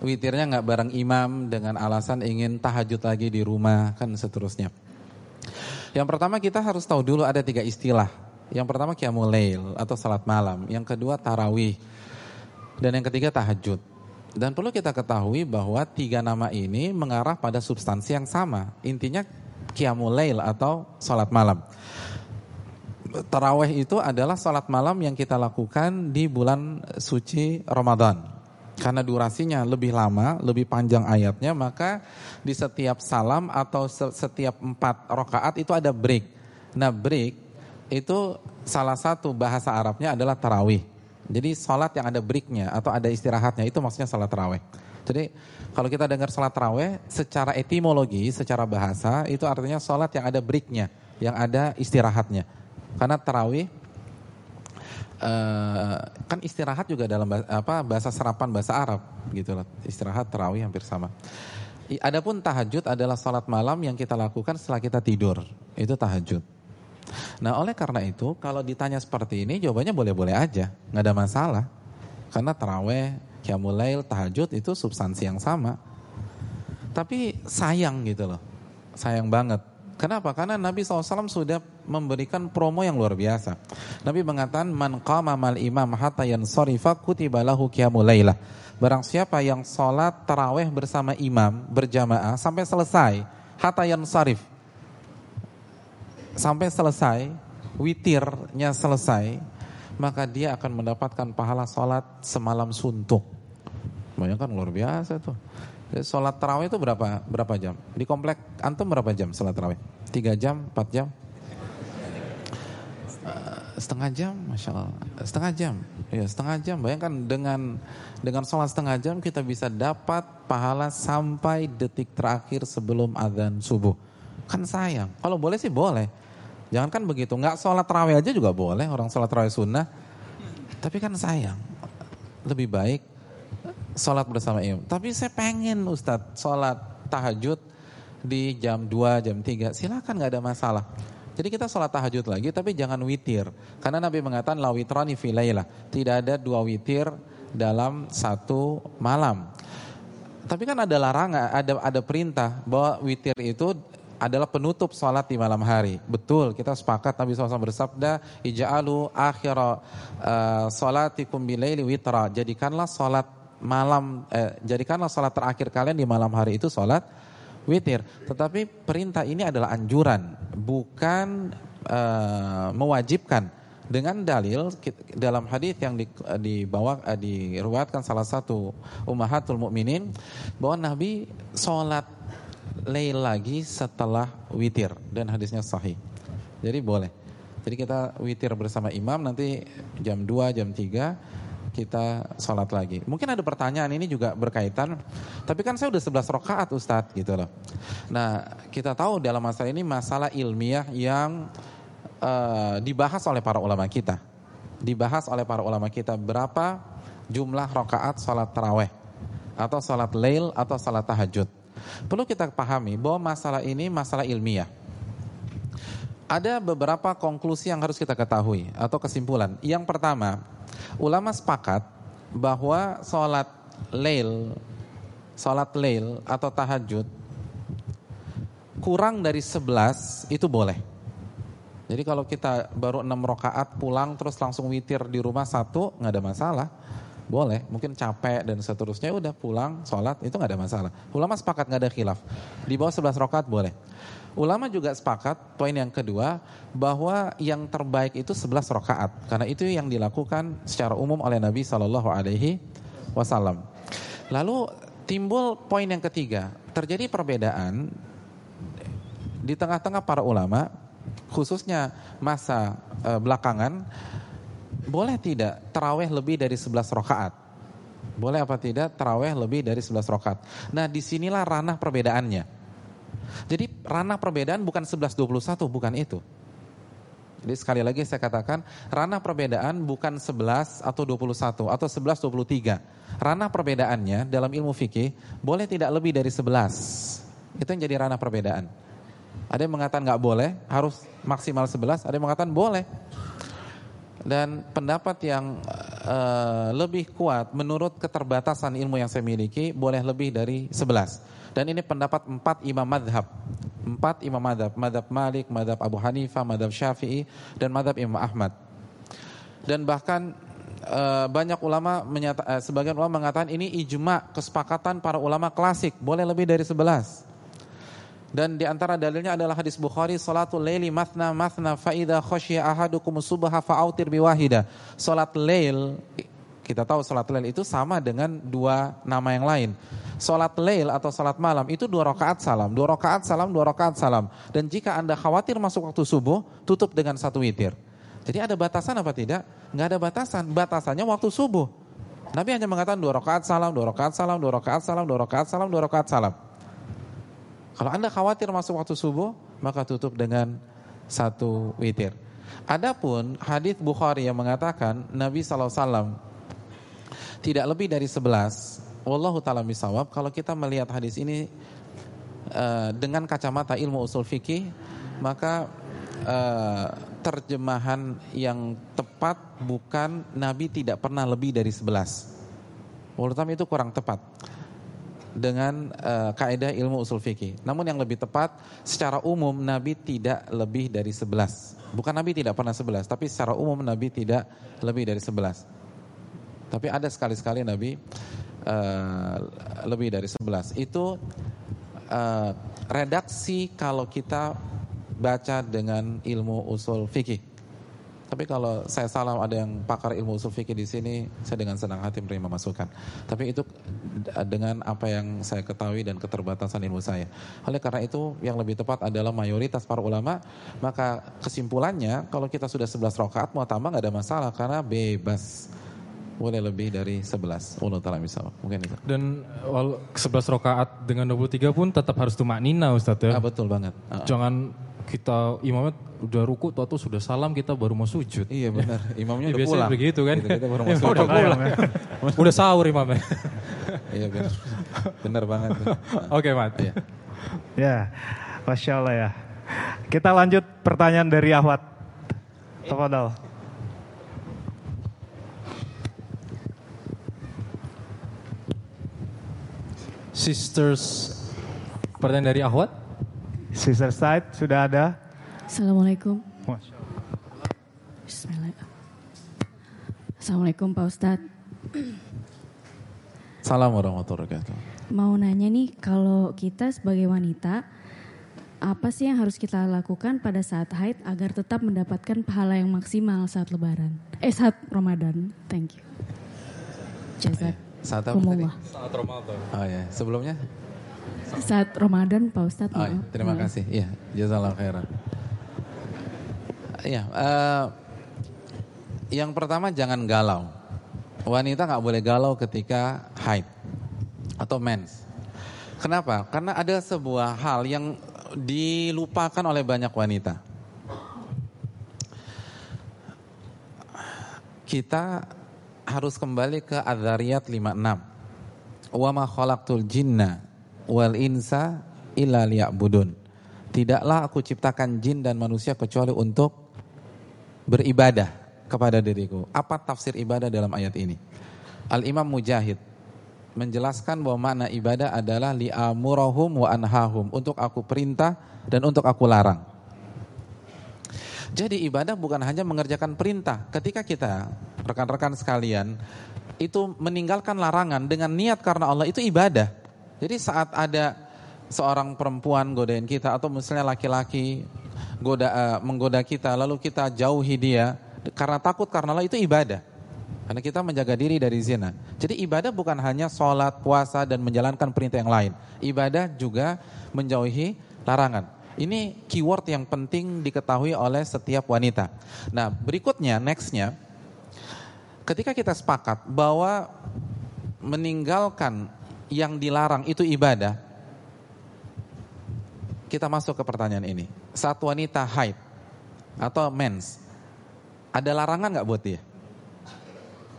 Speaker 4: witirnya nggak bareng imam dengan alasan ingin tahajud lagi di rumah kan seterusnya. Yang pertama kita harus tahu dulu ada tiga istilah. Yang pertama qiyamul lail atau salat malam, yang kedua tarawih dan yang ketiga tahajud. Dan perlu kita ketahui bahwa tiga nama ini mengarah pada substansi yang sama. Intinya Qiyamul Lail atau sholat malam. Taraweh itu adalah sholat malam yang kita lakukan di bulan suci Ramadan. Karena durasinya lebih lama, lebih panjang ayatnya, maka di setiap salam atau setiap empat rokaat itu ada break. Nah break itu salah satu bahasa Arabnya adalah tarawih. Jadi sholat yang ada breaknya atau ada istirahatnya itu maksudnya sholat tarawih. Jadi kalau kita dengar sholat tarawih secara etimologi, secara bahasa itu artinya sholat yang ada breaknya, yang ada istirahatnya. Karena tarawih uh, kan istirahat juga dalam bahasa, apa bahasa serapan bahasa Arab gitu loh. Istirahat tarawih hampir sama. Adapun tahajud adalah sholat malam yang kita lakukan setelah kita tidur. Itu tahajud. Nah oleh karena itu kalau ditanya seperti ini jawabannya boleh-boleh aja. nggak ada masalah. Karena taraweh, kiamulail, tahajud itu substansi yang sama. Tapi sayang gitu loh. Sayang banget Kenapa? Karena Nabi SAW sudah memberikan promo yang luar biasa. Nabi mengatakan, Man qama mal imam hatta yansarifa kutiba lahu qiyamul lailah. Barang siapa yang sholat taraweh bersama imam berjamaah sampai selesai, hatta yansarif. Sampai selesai, witirnya selesai, maka dia akan mendapatkan pahala sholat semalam suntuk. Bayangkan luar biasa tuh. Sholat tarawih itu berapa berapa jam? Di komplek antum berapa jam sholat tarawih? Tiga jam, empat jam? Uh, setengah jam, masya Allah. Setengah jam, ya setengah jam. Bayangkan dengan dengan sholat setengah jam kita bisa dapat pahala sampai detik terakhir sebelum adzan subuh. Kan sayang. Kalau boleh sih boleh. Jangan kan begitu. Nggak sholat tarawih aja juga boleh. Orang sholat tarawih sunnah. Tapi kan sayang. Lebih baik sholat bersama imam. Tapi saya pengen Ustadz sholat tahajud di jam 2, jam 3. Silakan nggak ada masalah. Jadi kita sholat tahajud lagi tapi jangan witir. Karena Nabi mengatakan la witrani filaylah. Tidak ada dua witir dalam satu malam. Tapi kan ada larangan, ada ada perintah bahwa witir itu adalah penutup sholat di malam hari. Betul, kita sepakat Nabi SAW bersabda, Ija'alu akhira uh, sholatikum bilaili witra. Jadikanlah sholat malam eh, jadikanlah sholat terakhir kalian di malam hari itu sholat witir. Tetapi perintah ini adalah anjuran, bukan eh, mewajibkan. Dengan dalil dalam hadis yang dibawa eh, diriwayatkan salah satu ummahatul mukminin bahwa Nabi sholat lail lagi setelah witir dan hadisnya sahih. Jadi boleh. Jadi kita witir bersama imam nanti jam 2, jam 3 kita sholat lagi. Mungkin ada pertanyaan ini juga berkaitan, tapi kan saya udah 11 rakaat Ustadz gitu loh. Nah kita tahu dalam masalah ini masalah ilmiah yang uh, dibahas oleh para ulama kita. Dibahas oleh para ulama kita berapa jumlah rakaat sholat taraweh atau sholat lail atau sholat tahajud. Perlu kita pahami bahwa masalah ini masalah ilmiah. Ada beberapa konklusi yang harus kita ketahui atau kesimpulan. Yang pertama, Ulama sepakat bahwa sholat lail, sholat lail atau tahajud kurang dari 11 itu boleh. Jadi kalau kita baru 6 rakaat pulang terus langsung witir di rumah satu nggak ada masalah. Boleh, mungkin capek dan seterusnya udah pulang sholat itu nggak ada masalah. Ulama sepakat nggak ada khilaf. Di bawah 11 rakaat boleh. Ulama juga sepakat poin yang kedua bahwa yang terbaik itu 11 rakaat karena itu yang dilakukan secara umum oleh Nabi Shallallahu Alaihi Wasallam. Lalu timbul poin yang ketiga terjadi perbedaan di tengah-tengah para ulama khususnya masa e, belakangan boleh tidak teraweh lebih dari 11 rakaat? Boleh apa tidak teraweh lebih dari 11 rakaat? Nah di sinilah ranah perbedaannya. Jadi ranah perbedaan bukan 11-21, bukan itu. Jadi sekali lagi saya katakan, ranah perbedaan bukan 11 atau 21 atau 11 23. Ranah perbedaannya dalam ilmu fikih boleh tidak lebih dari 11. Itu yang jadi ranah perbedaan. Ada yang mengatakan nggak boleh, harus maksimal 11, ada yang mengatakan boleh. Dan pendapat yang uh, lebih kuat menurut keterbatasan ilmu yang saya miliki boleh lebih dari 11. Dan ini pendapat empat imam madhab. Empat imam madhab. Madhab Malik, madhab Abu Hanifah, madhab Syafi'i, dan madhab Imam Ahmad. Dan bahkan uh, banyak ulama menyata, uh, sebagian ulama mengatakan ini ijma kesepakatan para ulama klasik boleh lebih dari 11 dan di antara dalilnya adalah hadis Bukhari salatul laili mathna mathna fa idza khasyiya ahadukum subha fa'autir biwahida. Salat lail kita tahu salat lail itu sama dengan dua nama yang lain. Salat lail atau salat malam itu dua rakaat salam, dua rakaat salam, dua rakaat salam. Dan jika Anda khawatir masuk waktu subuh, tutup dengan satu witir. Jadi ada batasan apa tidak? Enggak ada batasan. Batasannya waktu subuh. Nabi hanya mengatakan dua rakaat salam, dua rakaat salam, dua rakaat salam, dua rakaat salam, dua rakaat salam. Kalau Anda khawatir masuk waktu subuh, maka tutup dengan satu witir. Adapun hadis Bukhari yang mengatakan Nabi SAW tidak lebih dari 11, wallahu taala misawab, kalau kita melihat hadis ini uh, dengan kacamata ilmu usul fikih, maka uh, terjemahan yang tepat bukan Nabi tidak pernah lebih dari 11. Wallahu itu kurang tepat dengan uh, kaidah ilmu usul fikih. Namun yang lebih tepat secara umum Nabi tidak lebih dari 11. Bukan Nabi tidak pernah 11, tapi secara umum Nabi tidak lebih dari 11. Tapi ada sekali-sekali Nabi uh, lebih dari 11. Itu uh, redaksi kalau kita baca dengan ilmu usul fikih. Tapi kalau saya salah ada yang pakar ilmu usul fikih di sini, saya dengan senang hati menerima masukan. Tapi itu dengan apa yang saya ketahui dan keterbatasan ilmu saya. Oleh karena itu yang lebih tepat adalah mayoritas para ulama, maka kesimpulannya kalau kita sudah 11 rakaat mau tambah nggak ada masalah karena bebas. Boleh lebih dari 11. Allah taala misal. Mungkin itu.
Speaker 5: Dan 11 rakaat dengan 23 pun tetap harus tumak nina Ustaz ya.
Speaker 4: Ah, betul banget.
Speaker 5: Jangan kita imamnya udah ruku atau sudah salam kita baru mau sujud.
Speaker 4: Iya benar. Imamnya
Speaker 5: ya,
Speaker 4: udah pulang.
Speaker 5: begitu kan.
Speaker 4: Gitu, kita baru mau
Speaker 5: sujud. udah pulang. udah sahur imamnya.
Speaker 4: iya benar. Benar banget.
Speaker 5: Oke, Mat.
Speaker 6: Iya. Ya. Masya Allah ya. Kita lanjut pertanyaan dari Ahwat. Tafadhal.
Speaker 5: Sisters pertanyaan dari Ahwat.
Speaker 6: Sister side sudah ada.
Speaker 8: Assalamualaikum. Assalamualaikum Pak Ustadz.
Speaker 4: Salam warahmatullahi wabarakatuh.
Speaker 8: Mau nanya nih, kalau kita sebagai wanita, apa sih yang harus kita lakukan pada saat haid agar tetap mendapatkan pahala yang maksimal saat lebaran? Eh saat Ramadan. Thank you. Jazak.
Speaker 4: Saat apa tadi?
Speaker 5: Saat Ramadan.
Speaker 4: Oh ya, sebelumnya?
Speaker 8: Saat Ramadan Pak Ustadz.
Speaker 4: Oh, iya. terima maaf. kasih. Iya, jazakallah khairan. Iya, uh, yang pertama jangan galau. Wanita nggak boleh galau ketika haid atau mens. Kenapa? Karena ada sebuah hal yang dilupakan oleh banyak wanita. Kita harus kembali ke Adzariyat 56. Wa ma khalaqtul jinna wal insa illa liya'budun. Tidaklah aku ciptakan jin dan manusia kecuali untuk beribadah kepada diriku. Apa tafsir ibadah dalam ayat ini? Al-Imam Mujahid menjelaskan bahwa makna ibadah adalah li'amurahum wa anhahum. Untuk aku perintah dan untuk aku larang. Jadi ibadah bukan hanya mengerjakan perintah. Ketika kita, rekan-rekan sekalian, itu meninggalkan larangan dengan niat karena Allah itu ibadah. Jadi saat ada seorang perempuan godain kita atau misalnya laki-laki goda uh, menggoda kita lalu kita jauhi dia karena takut karena Allah itu ibadah. Karena kita menjaga diri dari zina. Jadi ibadah bukan hanya sholat, puasa, dan menjalankan perintah yang lain. Ibadah juga menjauhi larangan. Ini keyword yang penting diketahui oleh setiap wanita. Nah berikutnya, nextnya, ketika kita sepakat bahwa meninggalkan yang dilarang itu ibadah, kita masuk ke pertanyaan ini. Saat wanita haid atau mens, ada larangan nggak buat dia?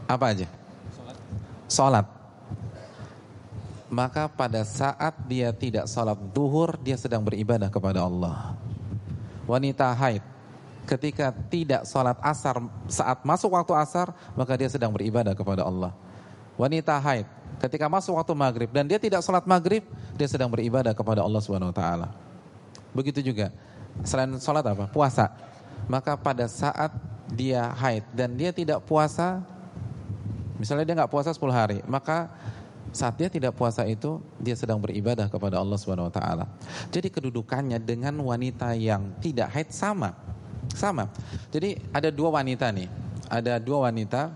Speaker 4: Apa aja? Sholat. Maka pada saat dia tidak sholat duhur, dia sedang beribadah kepada Allah. Wanita haid, ketika tidak sholat asar saat masuk waktu asar, maka dia sedang beribadah kepada Allah. Wanita haid, ketika masuk waktu maghrib dan dia tidak sholat maghrib, dia sedang beribadah kepada Allah Subhanahu Wa Taala. Begitu juga selain sholat apa? Puasa. Maka pada saat dia haid dan dia tidak puasa, Misalnya dia nggak puasa 10 hari, maka saat dia tidak puasa itu dia sedang beribadah kepada Allah Subhanahu wa taala. Jadi kedudukannya dengan wanita yang tidak haid sama. Sama. Jadi ada dua wanita nih. Ada dua wanita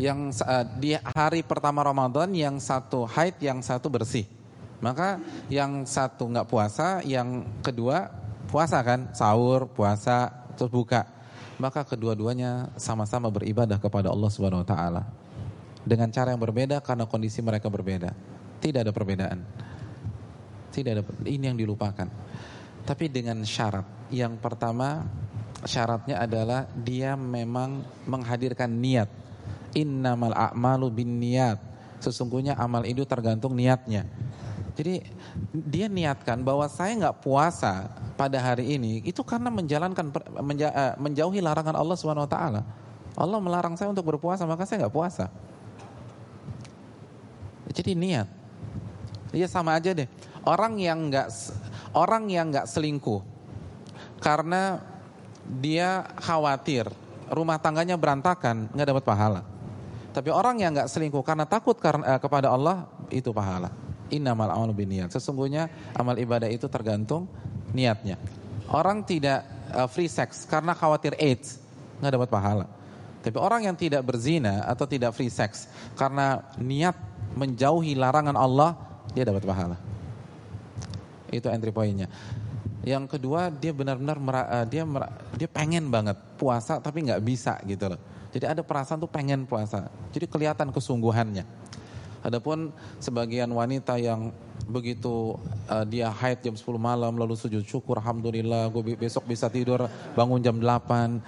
Speaker 4: yang uh, di hari pertama Ramadan yang satu haid, yang satu bersih. Maka yang satu nggak puasa, yang kedua puasa kan, sahur, puasa, terus buka. Maka kedua-duanya sama-sama beribadah kepada Allah Subhanahu wa taala. Dengan cara yang berbeda karena kondisi mereka berbeda. Tidak ada perbedaan. Tidak ada ini yang dilupakan. Tapi dengan syarat. Yang pertama syaratnya adalah dia memang menghadirkan niat. Innamal a'malu bin niat. Sesungguhnya amal itu tergantung niatnya. Jadi dia niatkan bahwa saya nggak puasa pada hari ini itu karena menjalankan menja, eh, menjauhi larangan Allah Taala. Allah melarang saya untuk berpuasa maka saya nggak puasa. Jadi niat. Iya sama aja deh. Orang yang nggak orang yang nggak selingkuh karena dia khawatir rumah tangganya berantakan nggak dapat pahala. Tapi orang yang nggak selingkuh karena takut karena, eh, kepada Allah itu pahala. Innamal amalu niat. Sesungguhnya amal ibadah itu tergantung niatnya. Orang tidak uh, free sex karena khawatir AIDS, nggak dapat pahala. Tapi orang yang tidak berzina atau tidak free sex karena niat menjauhi larangan Allah, dia dapat pahala. Itu entry pointnya. Yang kedua dia benar-benar uh, dia dia pengen banget puasa tapi nggak bisa gitu loh. Jadi ada perasaan tuh pengen puasa. Jadi kelihatan kesungguhannya. Adapun sebagian wanita yang begitu uh, dia haid jam 10 malam lalu sujud syukur alhamdulillah gue besok bisa tidur bangun jam 8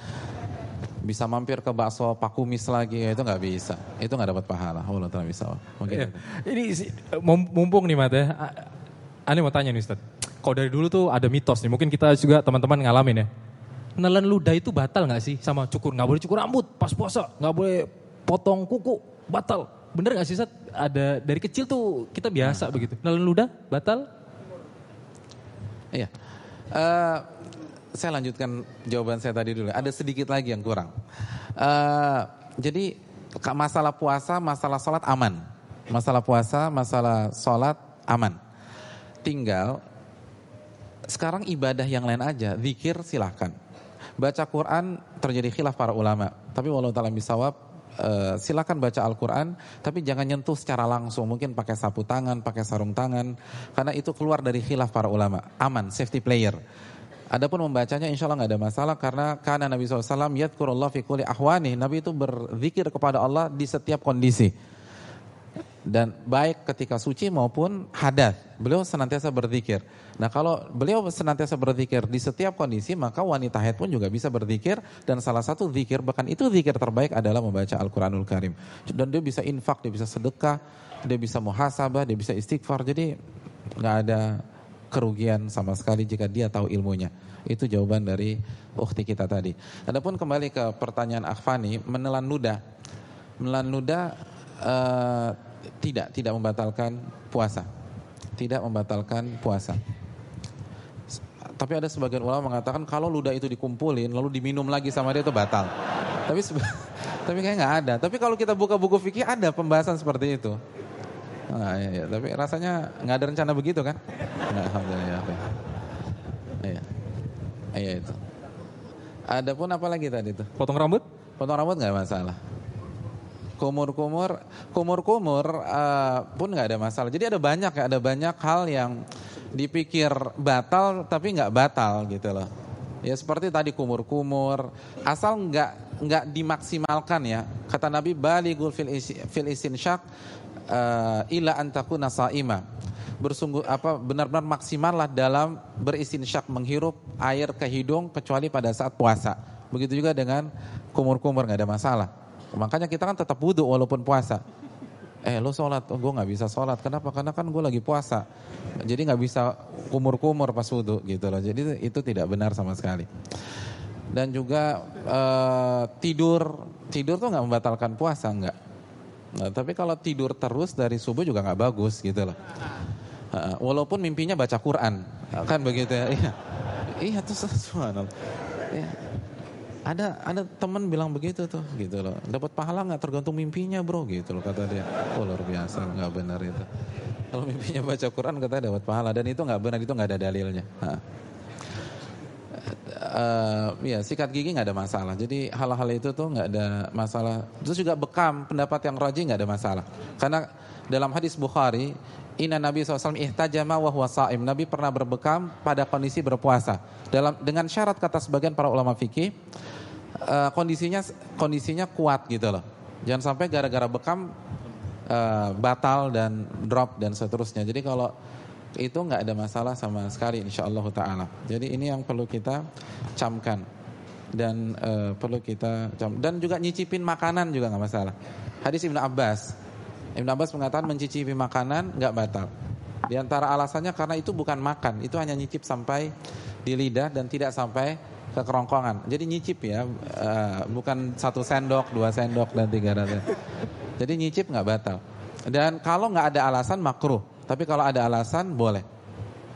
Speaker 4: bisa mampir ke bakso pakumis lagi itu nggak bisa itu nggak dapat pahala Allah taala bisa mungkin
Speaker 5: ya. ini mumpung nih mate ya. Ani mau tanya nih Ustaz kalau dari dulu tuh ada mitos nih mungkin kita juga teman-teman ngalamin ya nelan ludah itu batal nggak sih sama cukur nggak boleh cukur rambut pas puasa nggak boleh potong kuku batal bener gak sih Sat? Ada dari kecil tuh kita biasa nah. begitu. Nelen ludah batal?
Speaker 4: Iya. Uh, saya lanjutkan jawaban saya tadi dulu. Ada sedikit lagi yang kurang. Uh, jadi masalah puasa, masalah sholat aman. Masalah puasa, masalah sholat aman. Tinggal sekarang ibadah yang lain aja, zikir silahkan. Baca Quran terjadi khilaf para ulama. Tapi walau ta'ala bisawab, uh, silakan baca Al-Quran, tapi jangan nyentuh secara langsung. Mungkin pakai sapu tangan, pakai sarung tangan, karena itu keluar dari khilaf para ulama. Aman, safety player. Adapun membacanya insya Allah nggak ada masalah karena karena Nabi SAW yadkurullah fi kulli ahwani. Nabi itu berzikir kepada Allah di setiap kondisi dan baik ketika suci maupun hadas. Beliau senantiasa berzikir. Nah kalau beliau senantiasa berzikir di setiap kondisi, maka wanita haid pun juga bisa berzikir dan salah satu zikir bahkan itu zikir terbaik adalah membaca Al-Qur'anul Karim. Dan dia bisa infak, dia bisa sedekah, dia bisa muhasabah, dia bisa istighfar. Jadi nggak ada kerugian sama sekali jika dia tahu ilmunya. Itu jawaban dari ukti kita tadi. Adapun kembali ke pertanyaan Akhfani, menelan ludah. Menelan ludah uh, tidak, tidak membatalkan puasa. Tidak membatalkan puasa. Tapi ada sebagian ulama mengatakan kalau ludah itu dikumpulin lalu diminum lagi sama dia itu batal. Tapi tapi kayak nggak ada. Tapi kalau kita buka buku fikih ada pembahasan seperti itu. Nah, iya, iya. Tapi rasanya nggak ada rencana begitu kan? Nggak, alhamdulillah. Iya. Iya itu. Adapun apa lagi tadi itu?
Speaker 5: Potong rambut?
Speaker 4: Potong rambut nggak masalah kumur-kumur, kumur-kumur uh, pun nggak ada masalah. Jadi ada banyak ya, ada banyak hal yang dipikir batal tapi nggak batal gitu loh. Ya seperti tadi kumur-kumur, asal nggak nggak dimaksimalkan ya. Kata Nabi baligul fil isi, fil uh, ila antaku nasaima. Bersungguh apa benar-benar maksimallah dalam syak menghirup air ke hidung kecuali pada saat puasa. Begitu juga dengan kumur-kumur nggak ada masalah. Makanya kita kan tetap wudhu walaupun puasa. Eh lo sholat, oh, gue gak bisa sholat. Kenapa? Karena kan gue lagi puasa. Jadi gak bisa kumur-kumur pas wudhu gitu loh. Jadi itu tidak benar sama sekali. Dan juga uh, tidur, tidur tuh gak membatalkan puasa, enggak. Nah, tapi kalau tidur terus dari subuh juga gak bagus gitu loh. Walaupun mimpinya baca Quran, kan begitu ya. Iya, iya tuh subhanallah. Iya. Ada ada teman bilang begitu tuh gitu loh. Dapat pahala nggak? Tergantung mimpinya bro gitu loh kata dia. Oh luar biasa nggak benar itu. Kalau mimpinya baca Quran katanya dapat pahala. Dan itu nggak benar itu nggak ada dalilnya. Uh, ya sikat gigi nggak ada masalah. Jadi hal-hal itu tuh nggak ada masalah. Terus juga bekam pendapat yang rajin nggak ada masalah. Karena dalam hadis Bukhari Inna Nabi SAW ihtajama wa huwa sa'im. Nabi pernah berbekam pada kondisi berpuasa. Dalam dengan syarat kata sebagian para ulama fikih uh, kondisinya kondisinya kuat gitu loh. Jangan sampai gara-gara bekam uh, batal dan drop dan seterusnya. Jadi kalau itu nggak ada masalah sama sekali insya Allah taala. Jadi ini yang perlu kita camkan dan uh, perlu kita cam dan juga nyicipin makanan juga nggak masalah. Hadis Ibnu Abbas Ibn Abbas mengatakan mencicipi makanan nggak batal. Di antara alasannya karena itu bukan makan, itu hanya nyicip sampai di lidah dan tidak sampai ke kerongkongan. Jadi nyicip ya, uh, bukan satu sendok, dua sendok dan tiga sendok. Jadi nyicip nggak batal. Dan kalau nggak ada alasan makruh, tapi kalau ada alasan boleh.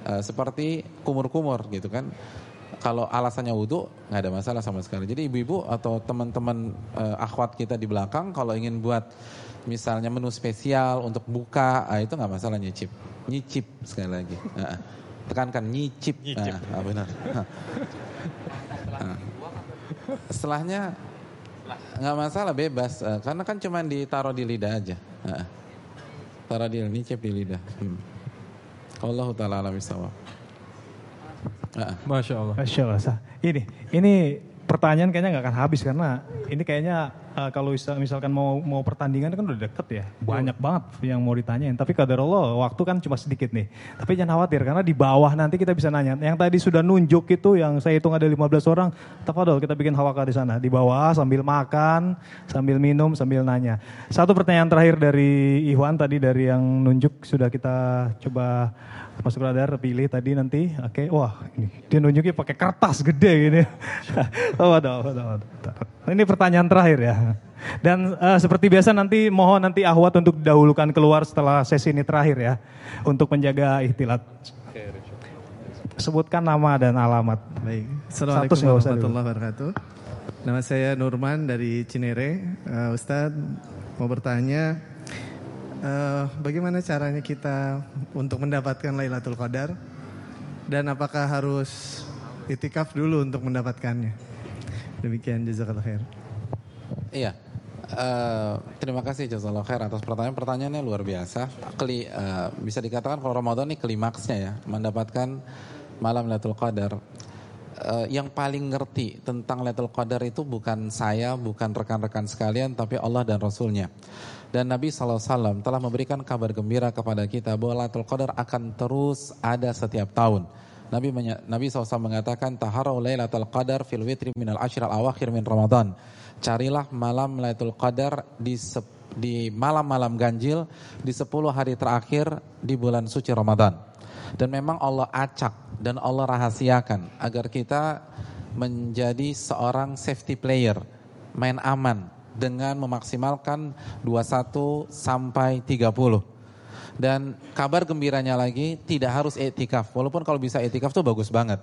Speaker 4: Uh, seperti kumur-kumur gitu kan. Kalau alasannya wudhu nggak ada masalah sama sekali. Jadi ibu-ibu atau teman-teman uh, akhwat kita di belakang kalau ingin buat misalnya menu spesial untuk buka, ah, itu nggak masalah nyicip. Nyicip sekali lagi. Ah, tekankan nyicip. nyicip. Ah, benar. Ah. Setelahnya nggak masalah bebas, ah, karena kan cuma ditaruh di lidah aja. Ah. Taruh di nyicip di lidah. Hmm. Allah taala alam
Speaker 6: Ah. Masya Allah. Masya Allah. Ini, ini pertanyaan kayaknya nggak akan habis karena ini kayaknya uh, kalau misalkan mau mau pertandingan kan udah deket ya. Banyak banget yang mau ditanyain. Tapi kadar Allah waktu kan cuma sedikit nih. Tapi jangan khawatir karena di bawah nanti kita bisa nanya. Yang tadi sudah nunjuk itu yang saya hitung ada 15 orang. Tafadol kita bikin hawaka di sana. Di bawah sambil makan, sambil minum, sambil nanya. Satu pertanyaan terakhir dari Iwan tadi dari yang nunjuk sudah kita coba Mas Brother pilih tadi nanti. Oke, okay. wah ini dia nunjuknya pakai kertas gede gini. oh, waduh, waduh, waduh. Ini pertanyaan terakhir ya. Dan uh, seperti biasa nanti mohon nanti Ahwat untuk didahulukan keluar setelah sesi ini terakhir ya. Untuk menjaga ikhtilat. Sebutkan nama dan alamat.
Speaker 9: Baik. Assalamualaikum warahmatullahi wabarakatuh. Nama saya Nurman dari Cinere. Uh, Ustadz mau bertanya, uh, bagaimana caranya kita untuk mendapatkan Lailatul Qadar dan apakah harus itikaf dulu untuk mendapatkannya? Demikian jazakallah khair.
Speaker 4: Iya. Uh, terima kasih jazakallah khair atas pertanyaan. Pertanyaannya luar biasa. Keli, uh, bisa dikatakan kalau Ramadan ini klimaksnya ya, mendapatkan malam Lailatul Qadar. Uh, yang paling ngerti tentang Lailatul Qadar itu bukan saya, bukan rekan-rekan sekalian, tapi Allah dan Rasulnya. Dan Nabi SAW telah memberikan kabar gembira kepada kita bahwa Lailatul Qadar akan terus ada setiap tahun. Nabi Nabi SAW mengatakan taharau lailatul qadar fil witri minal al awakhir min Ramadan. Carilah malam Lailatul Qadar di di malam-malam ganjil di 10 hari terakhir di bulan suci Ramadan. Dan memang Allah acak dan Allah rahasiakan agar kita menjadi seorang safety player, main aman, dengan memaksimalkan 21 sampai 30. Dan kabar gembiranya lagi tidak harus etikaf. Walaupun kalau bisa etikaf tuh bagus banget.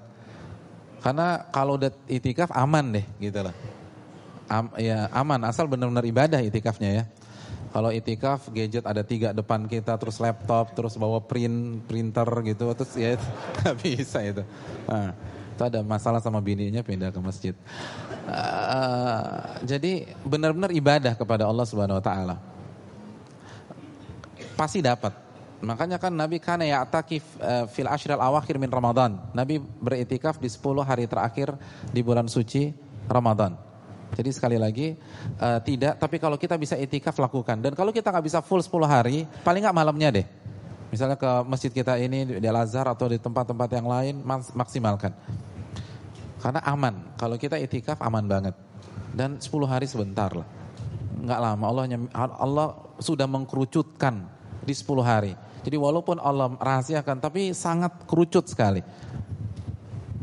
Speaker 4: Karena kalau udah etikaf aman deh gitu loh. Am, ya aman asal benar-benar ibadah etikafnya ya. Kalau itikaf gadget ada tiga depan kita terus laptop terus bawa print printer gitu terus ya nggak bisa itu. Nah, itu ada masalah sama bininya pindah ke masjid. Uh, jadi benar-benar ibadah kepada Allah Subhanahu wa taala. Pasti dapat. Makanya kan Nabi kana ya'takif uh, fil ashral awakhir min Ramadan. Nabi beritikaf di 10 hari terakhir di bulan suci Ramadan. Jadi sekali lagi uh, tidak, tapi kalau kita bisa itikaf lakukan. Dan kalau kita nggak bisa full 10 hari, paling nggak malamnya deh. Misalnya ke masjid kita ini di Al-Azhar atau di tempat-tempat yang lain maksimalkan. Karena aman. Kalau kita itikaf aman banget. Dan 10 hari sebentar lah. Enggak lama. Allah, Allah sudah mengkerucutkan di 10 hari. Jadi walaupun Allah rahasiakan tapi sangat kerucut sekali.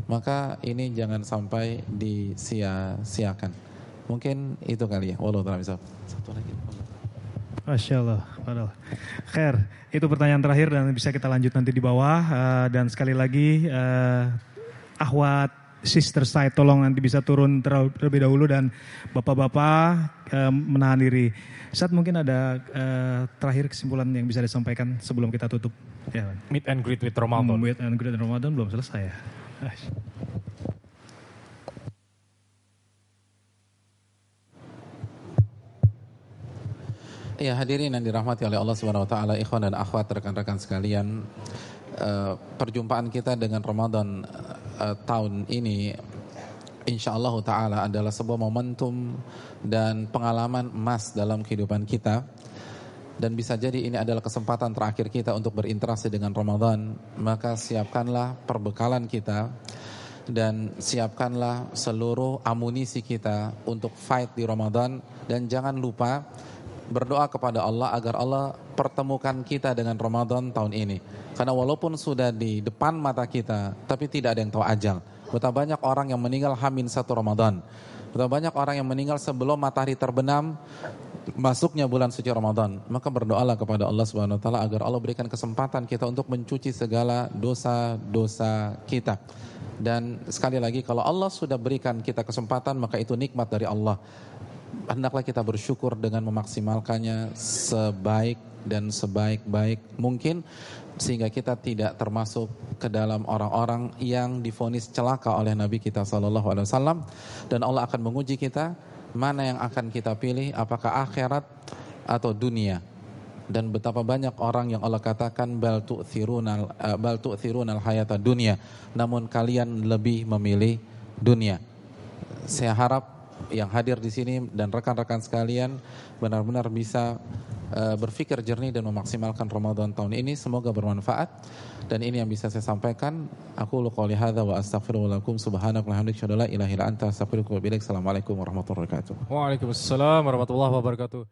Speaker 4: Maka ini jangan sampai disia-siakan. Mungkin itu kali ya. Walau bisa. Satu lagi.
Speaker 6: Masya Allah. Khair, itu pertanyaan terakhir dan bisa kita lanjut nanti di bawah. Uh, dan sekali lagi, uh, Ahwat sister side tolong nanti bisa turun terlebih dahulu dan bapak-bapak uh, menahan diri. Saat mungkin ada terakhir kesimpulan yang bisa disampaikan sebelum kita tutup.
Speaker 5: Ya. Meet and greet with Ramadan.
Speaker 6: Hmm, meet and greet with Ramadan belum selesai ya.
Speaker 4: Ya hadirin yang dirahmati oleh Allah Subhanahu wa taala, ikhwan dan akhwat rekan-rekan sekalian, uh, perjumpaan kita dengan Ramadan uh, tahun ini insyaallah taala adalah sebuah momentum dan pengalaman emas dalam kehidupan kita. Dan bisa jadi ini adalah kesempatan terakhir kita untuk berinteraksi dengan Ramadan, maka siapkanlah perbekalan kita dan siapkanlah seluruh amunisi kita untuk fight di Ramadan dan jangan lupa berdoa kepada Allah agar Allah pertemukan kita dengan Ramadan tahun ini. Karena walaupun sudah di depan mata kita, tapi tidak ada yang tahu ajal. Betapa banyak orang yang meninggal hamin satu Ramadan. Betapa banyak orang yang meninggal sebelum matahari terbenam, masuknya bulan suci Ramadan. Maka berdoalah kepada Allah Subhanahu wa taala agar Allah berikan kesempatan kita untuk mencuci segala dosa-dosa kita. Dan sekali lagi kalau Allah sudah berikan kita kesempatan maka itu nikmat dari Allah hendaklah kita bersyukur dengan memaksimalkannya sebaik dan sebaik-baik mungkin sehingga kita tidak termasuk ke dalam orang-orang yang difonis celaka oleh Nabi kita Shallallahu Alaihi Wasallam. Dan Allah akan menguji kita mana yang akan kita pilih apakah akhirat atau dunia. Dan betapa banyak orang yang Allah katakan bal tu'thirunal uh, tu'thirunal hayata dunia. Namun kalian lebih memilih dunia. Saya harap yang hadir di sini dan rekan-rekan sekalian benar-benar bisa uh, berpikir jernih dan memaksimalkan Ramadan tahun ini. Semoga bermanfaat dan ini yang bisa saya sampaikan. Aku qouli hadza wa astaghfirullahaladzim subhanaka wa bihamdika la ilaha illa anta wa warahmatullahi wabarakatuh.
Speaker 5: Waalaikumsalam warahmatullahi wabarakatuh.